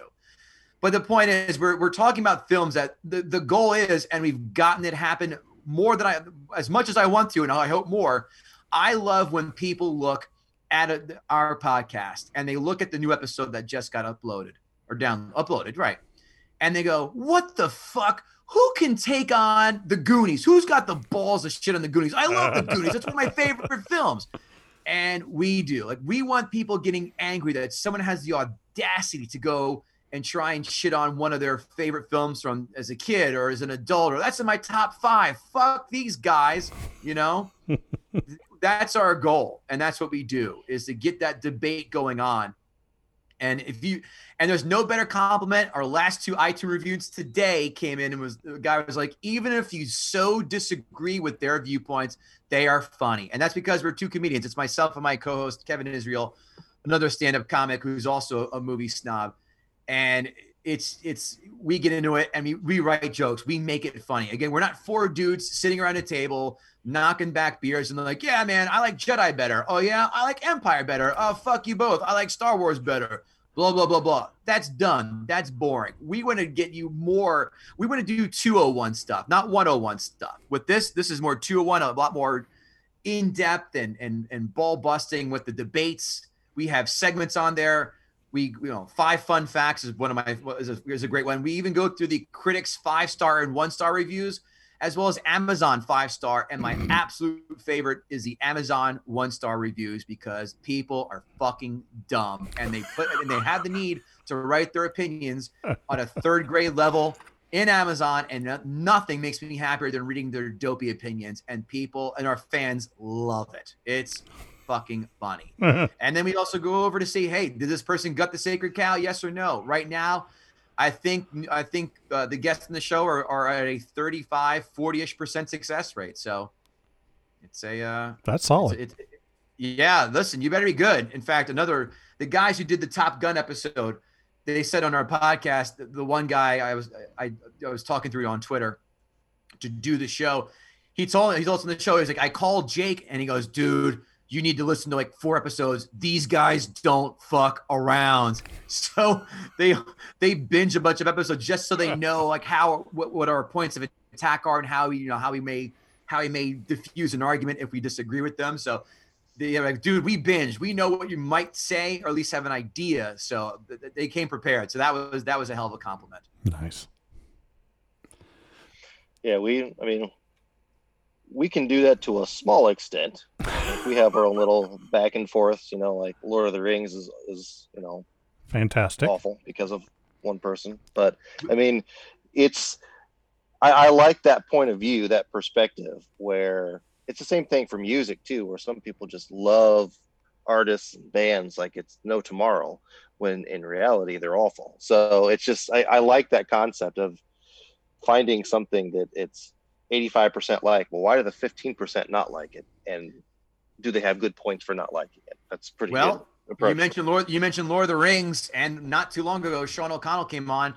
But the point is, we're, we're talking about films that the, the goal is, and we've gotten it happen more than I, as much as I want to, and I hope more, I love when people look at a, our podcast and they look at the new episode that just got uploaded or down uploaded, right? And they go, "What the fuck? Who can take on the Goonies? Who's got the balls of shit on the Goonies? I love the Goonies. It's one of my favorite films." And we do. Like we want people getting angry that someone has the audacity to go and try and shit on one of their favorite films from as a kid or as an adult or that's in my top 5. Fuck these guys, you know? that's our goal and that's what we do is to get that debate going on and if you and there's no better compliment our last two itunes reviews today came in and was the guy was like even if you so disagree with their viewpoints they are funny and that's because we're two comedians it's myself and my co-host kevin israel another stand-up comic who's also a movie snob and it's it's we get into it and we, we write jokes we make it funny again we're not four dudes sitting around a table knocking back beers and they're like, yeah, man, I like Jedi better. Oh, yeah, I like Empire better. Oh, fuck you both. I like Star Wars better. Blah, blah, blah, blah. That's done. That's boring. We want to get you more. We want to do 201 stuff, not 101 stuff. With this, this is more 201, a lot more in depth and, and, and ball busting with the debates. We have segments on there. We, you know, five fun facts is one of my, is a, is a great one. We even go through the critics five star and one star reviews as well as Amazon five star. And my absolute favorite is the Amazon one star reviews because people are fucking dumb and they put and they have the need to write their opinions on a third grade level in Amazon, and nothing makes me happier than reading their dopey opinions. And people and our fans love it. It's fucking funny. and then we also go over to see, hey, did this person gut the sacred cow? Yes or no? Right now, I think I think uh, the guests in the show are, are at a 35, 40-ish percent success rate. So it's a uh, that's solid. It's, it's, yeah, listen, you better be good. In fact, another the guys who did the Top Gun episode, they said on our podcast, the, the one guy I was I, I was talking through on Twitter to do the show. He told he's also on the show. He's like, I called Jake and he goes, dude you need to listen to like four episodes. These guys don't fuck around. So they they binge a bunch of episodes just so they know like how what, what our points of attack are and how you know how we may how we may diffuse an argument if we disagree with them. So They're like, dude, we binged. We know what you might say, or at least have an idea. So th- th- they came prepared. So that was that was a hell of a compliment. Nice. Yeah, we. I mean, we can do that to a small extent. We have our own little back and forth. You know, like Lord of the Rings is is you know Fantastic. awful because of one person. But I mean, it's I, I like that point of view, that perspective, where it's the same thing for music too, where some people just love artists and bands like it's no tomorrow, when in reality they're awful. So it's just I, I like that concept of finding something that it's 85% like. Well, why do the 15% not like it? And do they have good points for not liking it? That's pretty Well, good approach. You mentioned Lord. You mentioned Lord of the Rings, and not too long ago, Sean O'Connell came on,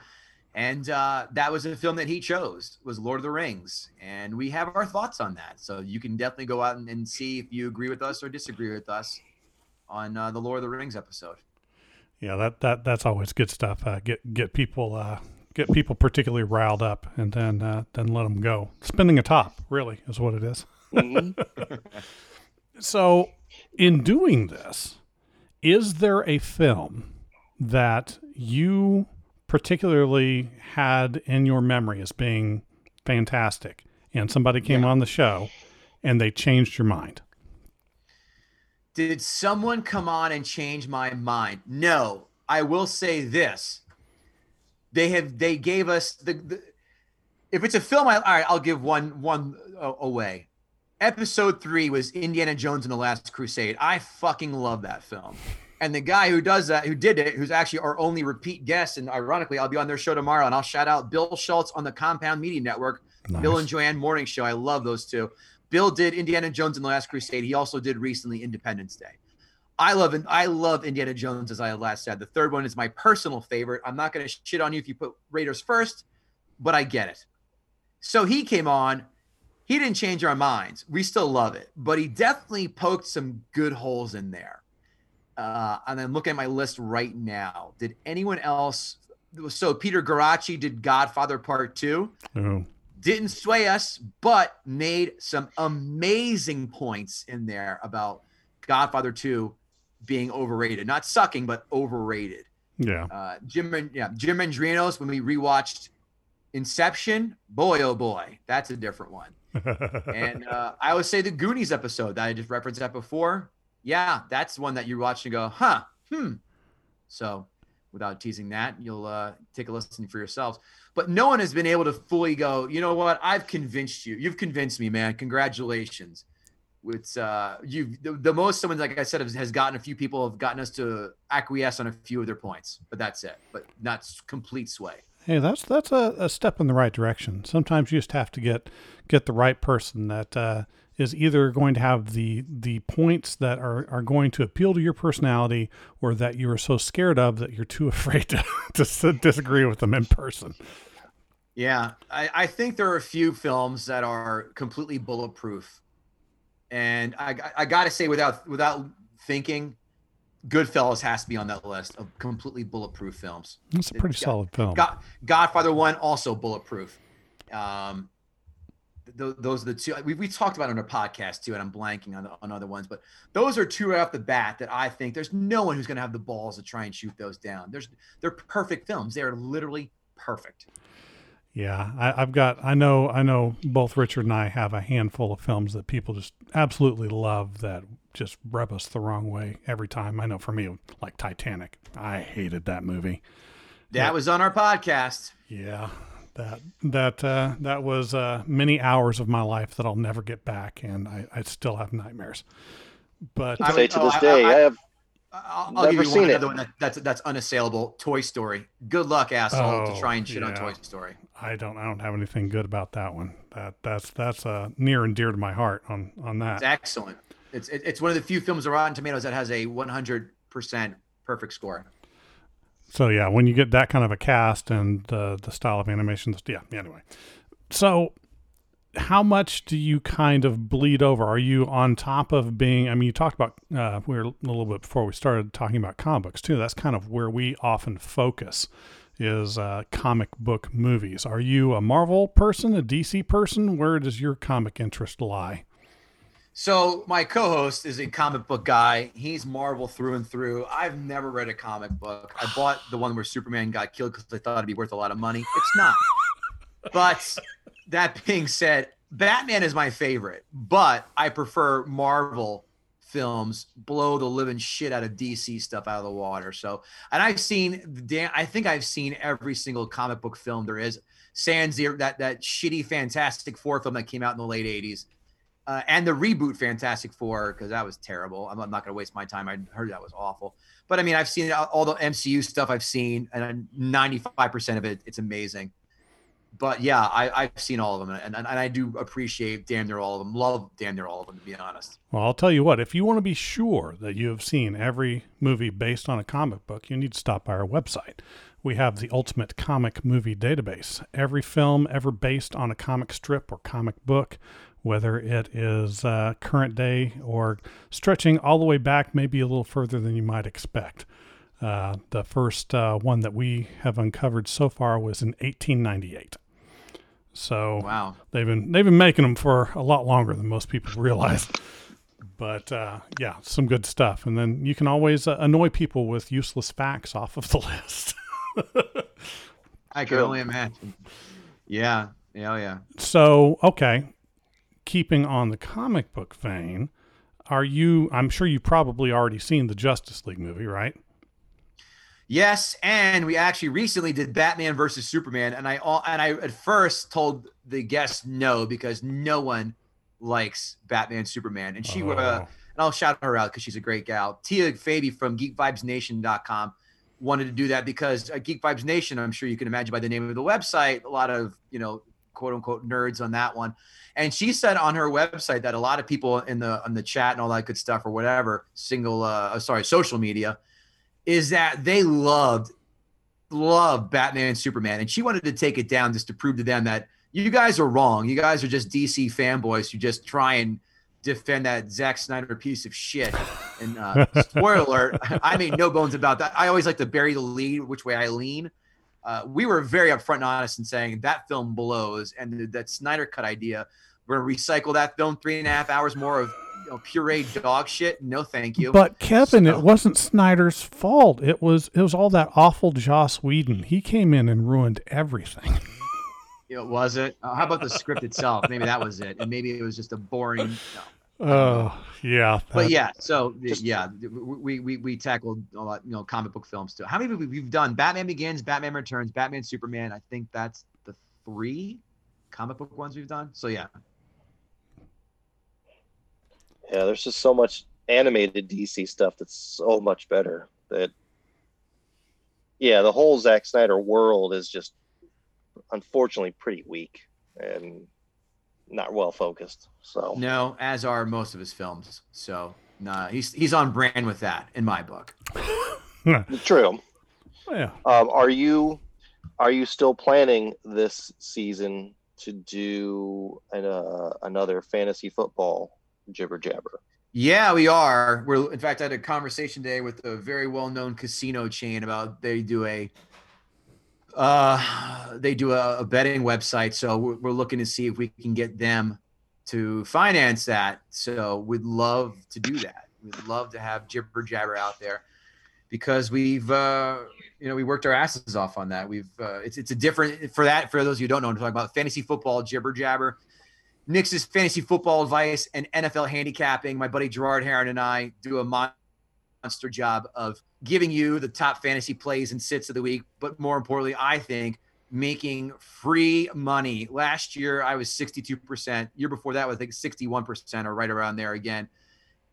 and uh, that was a film that he chose was Lord of the Rings, and we have our thoughts on that. So you can definitely go out and, and see if you agree with us or disagree with us on uh, the Lord of the Rings episode. Yeah, that, that that's always good stuff. Uh, get get people uh, get people particularly riled up, and then uh, then let them go. Spinning a top, really, is what it is. Mhm. So, in doing this, is there a film that you particularly had in your memory as being fantastic, and somebody came Yeah. on the show and they changed your mind? Did someone come on and change my mind? No. I will say this. They have they gave us the, the if it's a film I all right, I'll give one one uh, away. Episode 3 was Indiana Jones and the Last Crusade. I fucking love that film. And the guy who does that, who did it, who's actually our only repeat guest, and ironically, I'll be on their show tomorrow, and I'll shout out Bill Schulz on the Compound Media Network, Bill and Joanne Morning Show. I love those two. Bill did Indiana Jones and the Last Crusade. He also did recently Independence Day. I love I love Indiana Jones as I last said. The third one is my personal favorite. I'm not going to shit on you if you put Raiders first, but I get it. So he came on. He didn't change our minds. We still love it, but he definitely poked some good holes in there. Uh, and then look at my list right now. Did anyone else? So Peter Garacci did Godfather Part Two Ooh. didn't sway us, but made some amazing points in there about Godfather 2 being overrated. Not sucking, but overrated. Yeah. Uh, Jim, and yeah, Jim Andrinos, when we rewatched Inception, boy, oh boy, that's a different one. And uh, I always say the Goonies episode that I just referenced that before. Yeah, that's one that you watch and go, huh, hmm. So without teasing that, you'll uh, take a listen for yourselves. But no one has been able to fully go, you know what? I've convinced you. You've convinced me, man. Congratulations. It's uh, you the, the most someone like I said has, has gotten a few people have gotten us to acquiesce on a few of their points, but that's it. But not complete sway. Hey, that's that's a, a step in the right direction. Sometimes you just have to get get the right person that uh, is either going to have the the points that are, are going to appeal to your personality, or that you are so scared of that you're too afraid to, to disagree with them in person. Yeah, I, I think there are a few films that are completely bulletproof, and I, I got to say, without without thinking, Goodfellas has to be on that list of completely bulletproof films. It's a pretty solid film. God, Godfather One also bulletproof. Um, th- those are the two we, we talked about on our podcast too, and I'm blanking on, the, on other ones, but those are two right off the bat that I think there's no one who's going to have the balls to try and shoot those down. There's they're perfect films. They are literally perfect. Yeah, I, I've got. I know. I know. Both Richard and I have a handful of films that people just absolutely love that just rub us the wrong way every time. I know for me, like Titanic, I hated that movie. That Yeah. was on our podcast. Yeah, that that uh, that was uh, many hours of my life that I'll never get back, and I, I still have nightmares. But I say would- to oh, this I- day, I- I, have I'll, I'll give Never you seen one it. another one that, that's that's unassailable. Toy Story. Good luck, asshole, Oh, to try and shit on. Toy Story. I don't I don't have anything good about that one. That that's that's uh, near and dear to my heart on on that. It's excellent. It's it, it's one of the few films of Rotten Tomatoes that has a 100 percent perfect score. So yeah, when you get that kind of a cast and the the style of animation, yeah. Anyway, so how much do you kind of bleed over? Are you on top of being? I mean, you talked about uh, we were a little bit before we started talking about comic books too. That's kind of where we often focus is uh, comic book movies. Are you a Marvel person, a DC person? Where does your comic interest lie? So my co-host is a comic book guy. He's Marvel through and through. I've never read a comic book. I bought the one where Superman got killed because I thought it'd be worth a lot of money. It's not. but that being said, Batman is my favorite, but I prefer Marvel films blow the living shit out of DC stuff out of the water. So, and I've seen damn, I think I've seen every single comic book film there is. Sans that that shitty Fantastic Four film that came out in the late '80s uh, and the reboot Fantastic Four because that was terrible. I'm not, not going to waste my time. I heard that was awful. But I mean, I've seen all the MCU stuff I've seen, and 95% of it, it's amazing. But yeah, I, have seen all of them, and, and, and I do appreciate damn near all of them. Love damn near all of them, to be honest. Well, I'll tell you what, if you want to be sure that you have seen every movie based on a comic book, you need to stop by our website. We have the ultimate comic movie database. Every film ever based on a comic strip or comic book whether it is uh, current day or stretching all the way back, maybe a little further than you might expect. Uh, the first uh, one that we have uncovered so far was in 1898. So wow, they've been they've been making them for a lot longer than most people realize. but uh, yeah, some good stuff. And then you can always uh, annoy people with useless facts off of the list. I can only imagine. Yeah, yeah, yeah. So okay, keeping on the comic book vein, are you? I'm sure you've probably already seen the Justice League movie, right? Yes, and we actually recently did Batman versus Superman, and I all and I at first told the guests no because no one likes Batman Superman, and she uh, oh. uh, and I'll shout her out because she's a great gal. Tia Fabi from GeekVibesNation.com wanted to do that because uh, Geek Vibes Nation, I'm sure you can imagine by the name of the website, a lot of you know quote unquote nerds on that one. And she said on her website that a lot of people in the on the chat and all that good stuff or whatever, single uh sorry, social media, is that they loved loved Batman and Superman. And she wanted to take it down just to prove to them that you guys are wrong. You guys are just DC fanboys who just try and defend that Zack Snyder piece of shit. And uh, spoiler alert, I made no bones about that. I always like to bury the lead, which way I lean. Uh, we were very upfront and honest in saying that film blows, and that Snyder cut idea we're gonna recycle that film three and a half hours more of you know, pureed dog shit. No, thank you. But Kevin, so. it wasn't Snyder's fault. It was it was all that awful Joss Whedon. He came in and ruined everything. It was it. Uh, how about the script itself? Maybe that was it, and maybe it was just a boring. No, oh yeah, but yeah. So just, yeah, we, we we tackled a lot, you know, comic book films too. How many we've done? Batman Begins, Batman Returns, Batman Superman. I think that's the three comic book ones we've done. So yeah, yeah, there's just so much animated DC stuff that's so much better that yeah, the whole Zack Snyder world is just unfortunately pretty weak and not well focused. So no, as are most of his films. So nah, he's he's on brand with that in my book. True. Yeah. Um, are you are you still planning this season to do an, uh, another fantasy football jibber jabber. Yeah, we are. We're in fact I had a conversation today with a very well known casino chain about they do a uh they do a, a betting website. So we're, we're looking to see if we can get them to finance that. So we'd love to do that. We'd love to have jibber jabber out there because we've uh, you know we worked our asses off on that. We've uh, it's it's a different for that for those who don't know. I'm talking about fantasy football jibber jabber. Nick's fantasy football advice and NFL handicapping. My buddy Gerard Heron and I do a monster job of giving you the top fantasy plays and sits of the week. But more importantly, I think making free money. Last year, I was 62%. Year before that was I think 61% or right around there again.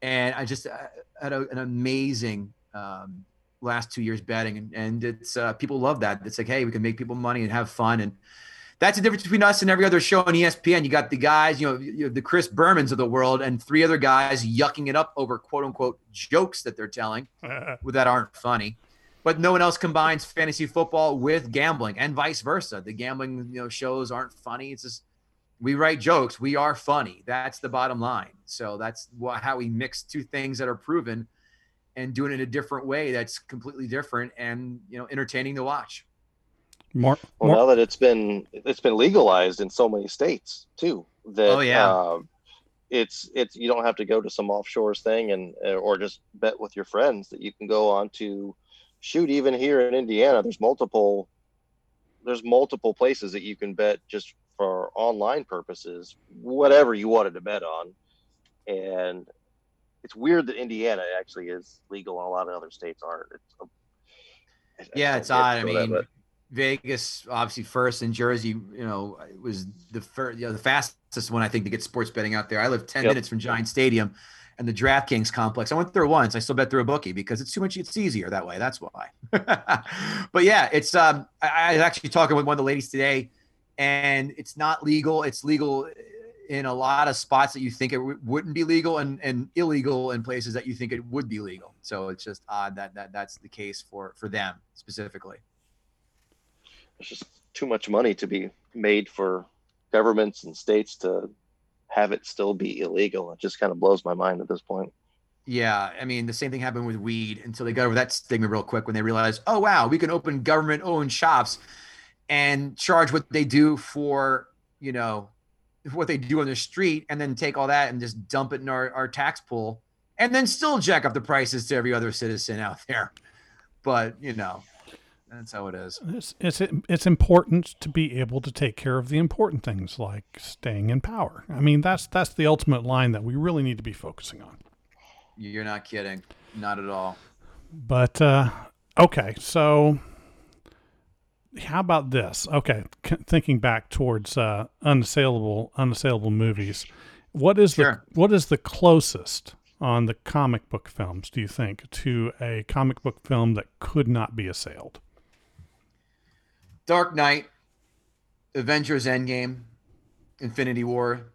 And I just uh, had a, an amazing um, last two years betting. And, and it's uh, people love that. It's like, hey, we can make people money and have fun. And that's the difference between us and every other show on ESPN. You got the guys, you know, you the Chris Bermans of the world, and three other guys yucking it up over quote unquote jokes that they're telling that aren't funny. But no one else combines fantasy football with gambling, and vice versa. The gambling, you know, shows aren't funny. It's just we write jokes. We are funny. That's the bottom line. So that's how we mix two things that are proven and doing it in a different way that's completely different and you know entertaining to watch. More, well, more. now that it's been it's been legalized in so many states too. That, oh yeah. Uh, it's it's you don't have to go to some offshores thing and or just bet with your friends that you can go on to shoot even here in Indiana. There's multiple there's multiple places that you can bet just for online purposes, whatever you wanted to bet on. And it's weird that Indiana actually is legal and a lot of other states aren't. It's, yeah, it's odd. I mean, that, Vegas obviously first, and Jersey, you know, was the first, you know, the fastest one I think to get sports betting out there. I live ten yep. minutes from Giant Stadium, and the DraftKings complex. I went there once. I still bet through a bookie because it's too much. It's easier that way. That's why. but yeah, it's. Um, I, I was actually talking with one of the ladies today, and it's not legal. It's legal in a lot of spots that you think it w- wouldn't be legal, and and illegal in places that you think it would be legal. So it's just odd that that that's the case for for them specifically there's just too much money to be made for governments and states to have it still be illegal. It just kind of blows my mind at this point. Yeah, I mean the same thing happened with weed until they got over that stigma real quick when they realized, oh wow, we can open government-owned shops and charge what they do for you know what they do on the street, and then take all that and just dump it in our, our tax pool, and then still jack up the prices to every other citizen out there. But you know, that's how it is. It's, it's it's important to be able to take care of the important things like staying in power. I mean, that's that's the ultimate line that we really need to be focusing on. You're not kidding. Not at all. But uh, okay, so how about this? Okay, c- thinking back towards uh, unassailable unassailable movies, what is sure. the what is the closest on the comic book films? Do you think to a comic book film that could not be assailed? Dark Knight, Avengers Endgame, Infinity War.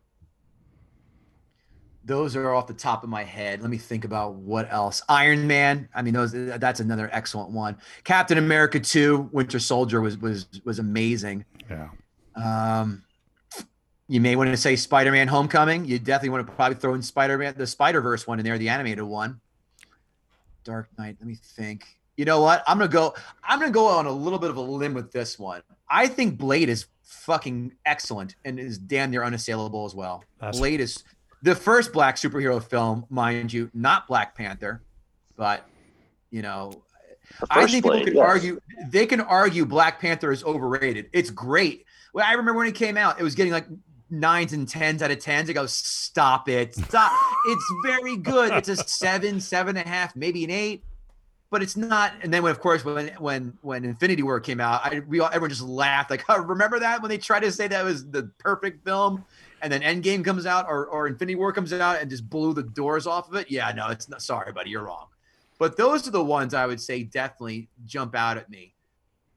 Those are off the top of my head. Let me think about what else. Iron Man. I mean, those that's another excellent one. Captain America 2, Winter Soldier was was was amazing. Yeah. Um you may want to say Spider-Man Homecoming. You definitely want to probably throw in Spider-Man the Spider-Verse one in there, the animated one. Dark Knight. Let me think you know what? I'm gonna go. I'm gonna go on a little bit of a limb with this one. I think Blade is fucking excellent and is damn near unassailable as well. That's Blade is the first black superhero film, mind you, not Black Panther, but you know, I think Blade, people could yes. argue they can argue Black Panther is overrated. It's great. Well, I remember when it came out, it was getting like nines and tens out of tens. I go, stop it, stop. it's very good. It's a seven, seven and a half, maybe an eight but it's not. And then, when, of course, when when when Infinity War came out, I we all everyone just laughed like, oh, remember that when they tried to say that was the perfect film, and then Endgame comes out or or Infinity War comes out and just blew the doors off of it. Yeah, no, it's not. Sorry, buddy, you're wrong. But those are the ones I would say definitely jump out at me.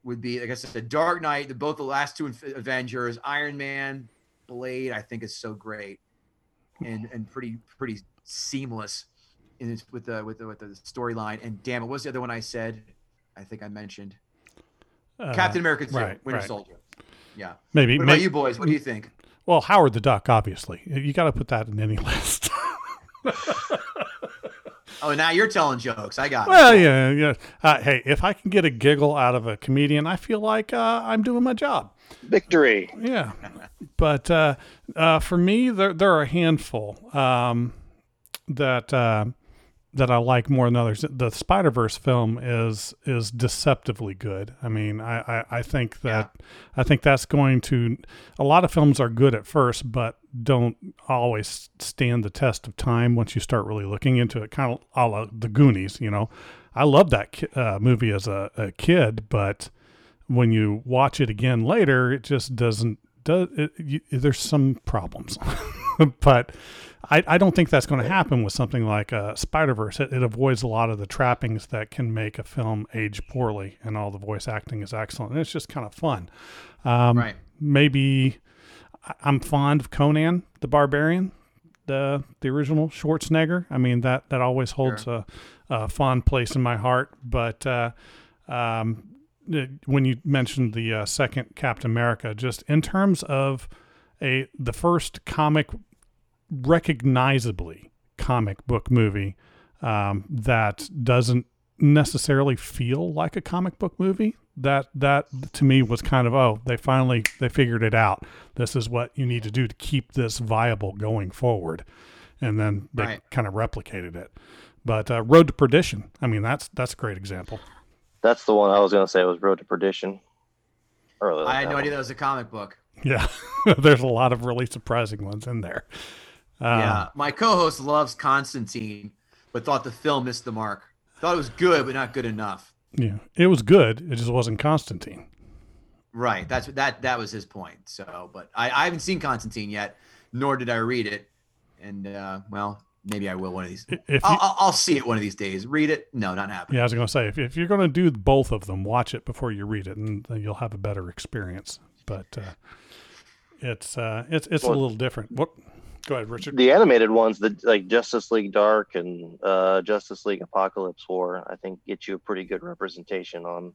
Would be like I said, Dark Knight, the, both the last two Avengers, Iron Man, Blade. I think is so great, and and pretty pretty seamless in with the with the with the storyline. And damn, it was the other one I said. I think I mentioned uh, Captain America 2, right, Winter right. Soldier. Yeah, maybe. What maybe, about you boys? What do you think? Well, Howard the Duck, obviously. You got to put that in any list. oh, now you're telling jokes. I got well, it. Yeah, yeah. Uh, hey, if I can get a giggle out of a comedian, I feel like uh, I'm doing my job. Victory. Yeah, but uh, uh for me, there there are a handful um, that uh, that I like more than others. The Spider Verse film is is deceptively good. I mean, I, I, I think that yeah. I think that's going to. A lot of films are good at first, but don't always stand the test of time once you start really looking into it. Kind of a la The Goonies, you know. I loved that uh, movie as a, a kid, but when you watch it again later, it just doesn't. Does it, you, there's some problems, but I, I don't think that's going to happen with something like uh, Spider Verse. It, it, avoids a lot of the trappings that can make a film age poorly, and all the voice acting is excellent. And it's just kind of fun. Um, right. Maybe I'm fond of Conan the Barbarian, the the original Schwarzenegger. I mean that that always holds sure. a, a, fond place in my heart. But uh, um, when you mentioned the uh, second Captain America, just in terms of a the first comic recognizably comic book movie um, that doesn't necessarily feel like a comic book movie. That that to me was kind of oh they finally they figured it out. This is what you need to do to keep this viable going forward, and then they Right. kind of replicated it. But uh, Road to Perdition, I mean that's that's a great example. That's the one I was gonna say was Road to Perdition. Earlier. I had no idea that was a comic book. Yeah, there's a lot of really surprising ones in there. Um, yeah, my co-host loves Constantine, but thought the film missed the mark. Thought it was good, but not good enough. yeah, it was good. It just wasn't Constantine. Right. That's that. That was his point. So, but I, I haven't seen Constantine yet, nor did I read it. And uh, well, maybe I will one of these. If you, I'll, I'll, see it one of these days. Read it? No, not happening. Yeah, I was going to say if, if you're going to do both of them, watch it before you read it, and then you'll have a better experience. But uh, it's uh, it's it's a little different. What? Go ahead, Richard. the animated ones, the like Justice League Dark and uh, Justice League Apokolips War, I think get you a pretty good representation on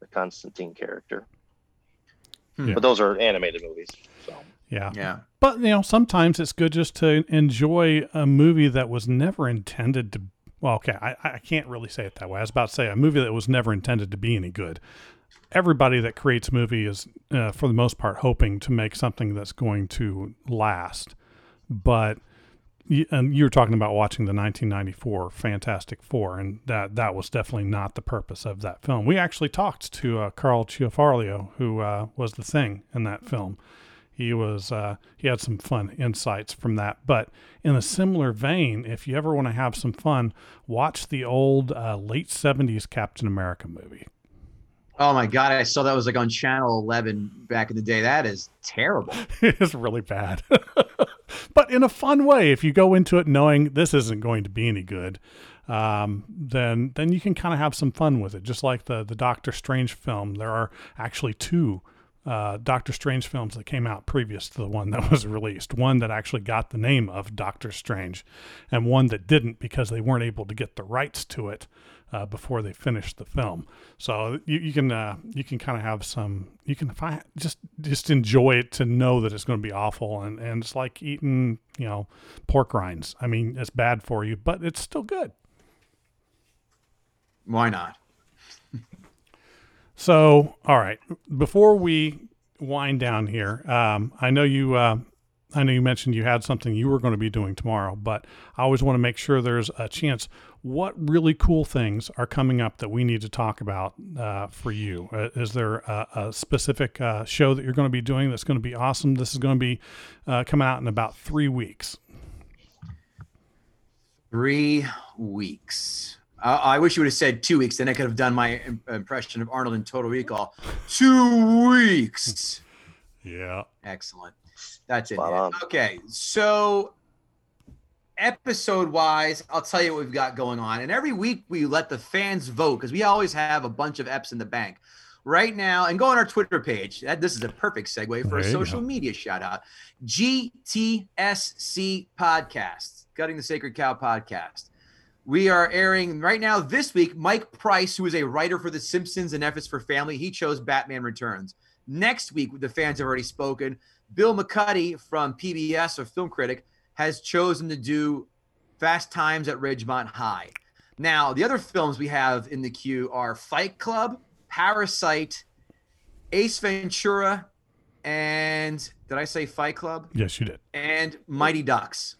the Constantine character. Hmm. But those are animated movies. So Yeah. Yeah. but you know sometimes it's good just to enjoy a movie that was never intended to. Well, okay, I, I can't really say it that way. I was about to say a movie that was never intended to be any good. Everybody that creates a movie is, uh, for the most part, hoping to make something that's going to last. But you, and you were talking about watching the 1994 Fantastic Four, and that that was definitely not the purpose of that film. We actually talked to uh, Carl Ciarfalio, who uh, was the thing in that film. He was uh, he had some fun insights from that. But in a similar vein, if you ever want to have some fun, watch the old uh, late 70s Captain America movie. Oh my god, I saw that was like on Channel 11 back in the day. That is terrible. it is really bad. but in a fun way, if you go into it knowing this isn't going to be any good, um, then then you can kind of have some fun with it. Just like the the Doctor Strange film, there are actually two uh, Doctor Strange films that came out previous to the one that was released. One that actually got the name of Doctor Strange, and one that didn't because they weren't able to get the rights to it uh, before they finished the film. So you, you can uh, you can kind of have some you can find just just enjoy it to know that it's going to be awful and and it's like eating you know pork rinds. I mean it's bad for you, but it's still good. Why not? So all right, before we wind down here, um, I know you. Uh, I know you mentioned you had something you were going to be doing tomorrow, but I always want to make sure there's a chance. What really cool things are coming up that we need to talk about uh, for you? Uh, is there a, a specific uh, show that you're going to be doing that's going to be awesome? This is going to be uh, coming out in about three weeks. Three weeks. I, I wish you would have said two weeks. Then I could have done my im- impression of Arnold in Total Recall. Two weeks. Yeah. Excellent. That's it. Spot Okay, so episode wise, I'll tell you what we've got going on. And every week we let the fans vote because we always have a bunch of eps in the bank. Right now, and go on our Twitter page. That, this is a perfect segue for a There you social go. media shout out. GTSC Podcast, Gutting the Sacred Cow Podcast. We are airing right now this week. Mike Price, who is a writer for The Simpsons and F is for Family, he chose Batman Returns. Next week, the fans have already spoken. Bill McCuddy from PBS, a film critic, has chosen to do Fast Times at Ridgemont High. Now, the other films we have in the queue are Fight Club, Parasite, Ace Ventura, and did I say Fight Club? Yes, you did. And Mighty Ducks.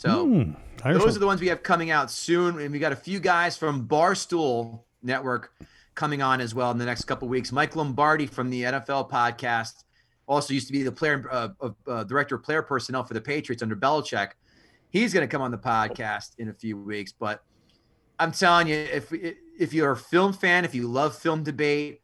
So there's those are the ones we have coming out soon, and we got a few guys from Barstool Network coming on as well in the next couple weeks. Mike Lombardi from the NFL podcast also used to be the player uh, uh, director of player personnel for the Patriots under Belichick. He's going to come on the podcast in a few weeks, but I'm telling you, if if you're a film fan, if you love film debate,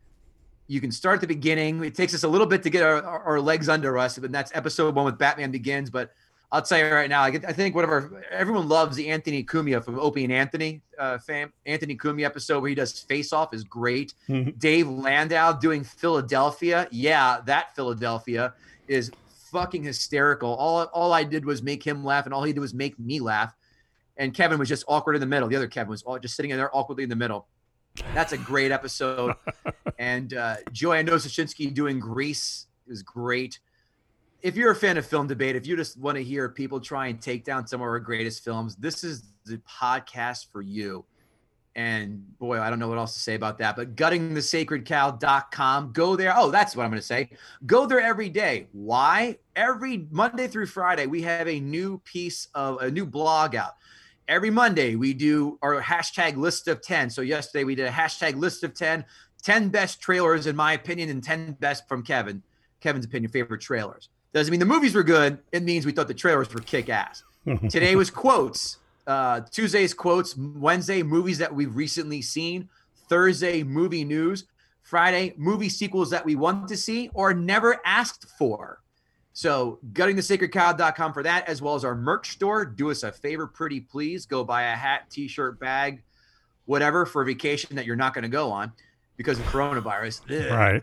you can start at the beginning. It takes us a little bit to get our, our legs under us, and that's episode one with Batman Begins. But I'll tell you right now, I, I think one of our everyone loves the Anthony Cumia from Opie and Anthony uh, fam. Anthony Cumia episode where he does Face Off is great. Mhm. Dave Landau doing Philadelphia, yeah, that Philadelphia is fucking hysterical. All all I did was make him laugh, and all he did was make me laugh. And Kevin was just awkward in the middle. The other Kevin was all just sitting in there awkwardly in the middle. That's a great episode. and uh, Joanne Nosuchinsky doing Grease is great. If you're a fan of film debate, if you just want to hear people try and take down some of our greatest films, this is the podcast for you. And boy, I don't know what else to say about that, but guttingthesacredcow.com. Go there. Oh, that's what I'm going to say. Go there every day. Why? Every Monday through Friday, we have a new piece of a new blog out. Every Monday, we do our hashtag list of 10. So, yesterday, we did a hashtag list of 10, 10 best trailers, in my opinion, and 10 best from Kevin. Kevin's opinion, favorite trailers. Doesn't mean the movies were good. It means we thought the trailers were kick ass. Today was quotes uh, Tuesday's quotes, Wednesday, movies that we've recently seen, Thursday, movie news, Friday, movie sequels that we want to see or never asked for. So, guttingthesacredcow.com for that, as well as our merch store. Do us a favor, pretty please. Go buy a hat, t shirt, bag, whatever for a vacation that you're not going to go on because of coronavirus. Ugh. Right.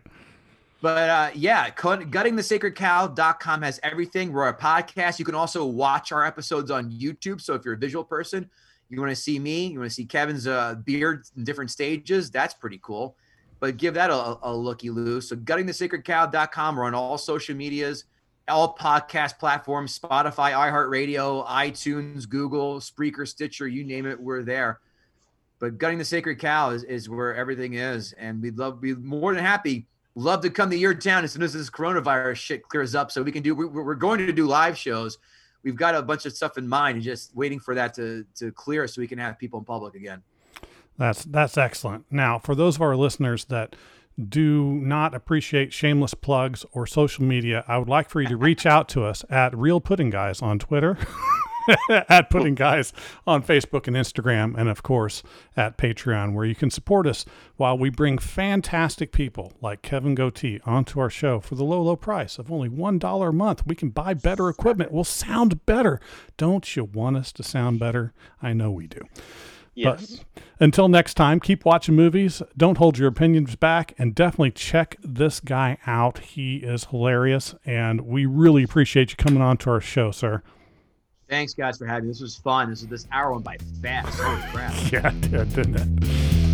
But uh, yeah, guttingthesacredcow.com has everything. We're a podcast. You can also watch our episodes on YouTube. So if you're a visual person, you want to see me, you want to see Kevin's uh, beard in different stages. That's pretty cool. But give that a, a looky loo. So guttingthesacredcow.com. We're on all social medias, all podcast platforms, Spotify, iHeartRadio, iTunes, Google, Spreaker, Stitcher, you name it, we're there. But gutting the sacred cow is, is where everything is. And we'd love be more than happy love to come to your town as soon as this coronavirus shit clears up so we can do we, we're going to do live shows. We've got a bunch of stuff in mind and just waiting for that to to clear so we can have people in public again. That's that's excellent. Now, for those of our listeners that do not appreciate shameless plugs or social media, I would like for you to reach out to us at Real Pudding Guys on Twitter, at Putting Guys on Facebook and Instagram, and of course at Patreon, where you can support us while we bring fantastic people like Kevin Goatee onto our show for the low, low price of only $1 a month. We can buy better equipment. We'll sound better. Don't you want us to sound better? I know we do. Yes. But until next time, keep watching movies. Don't hold your opinions back, and definitely check this guy out. He is hilarious, and we really appreciate you coming on to our show, sir. Thanks guys for having me. This was fun. This is this hour went by fast. Holy crap. Yeah, did, didn't it?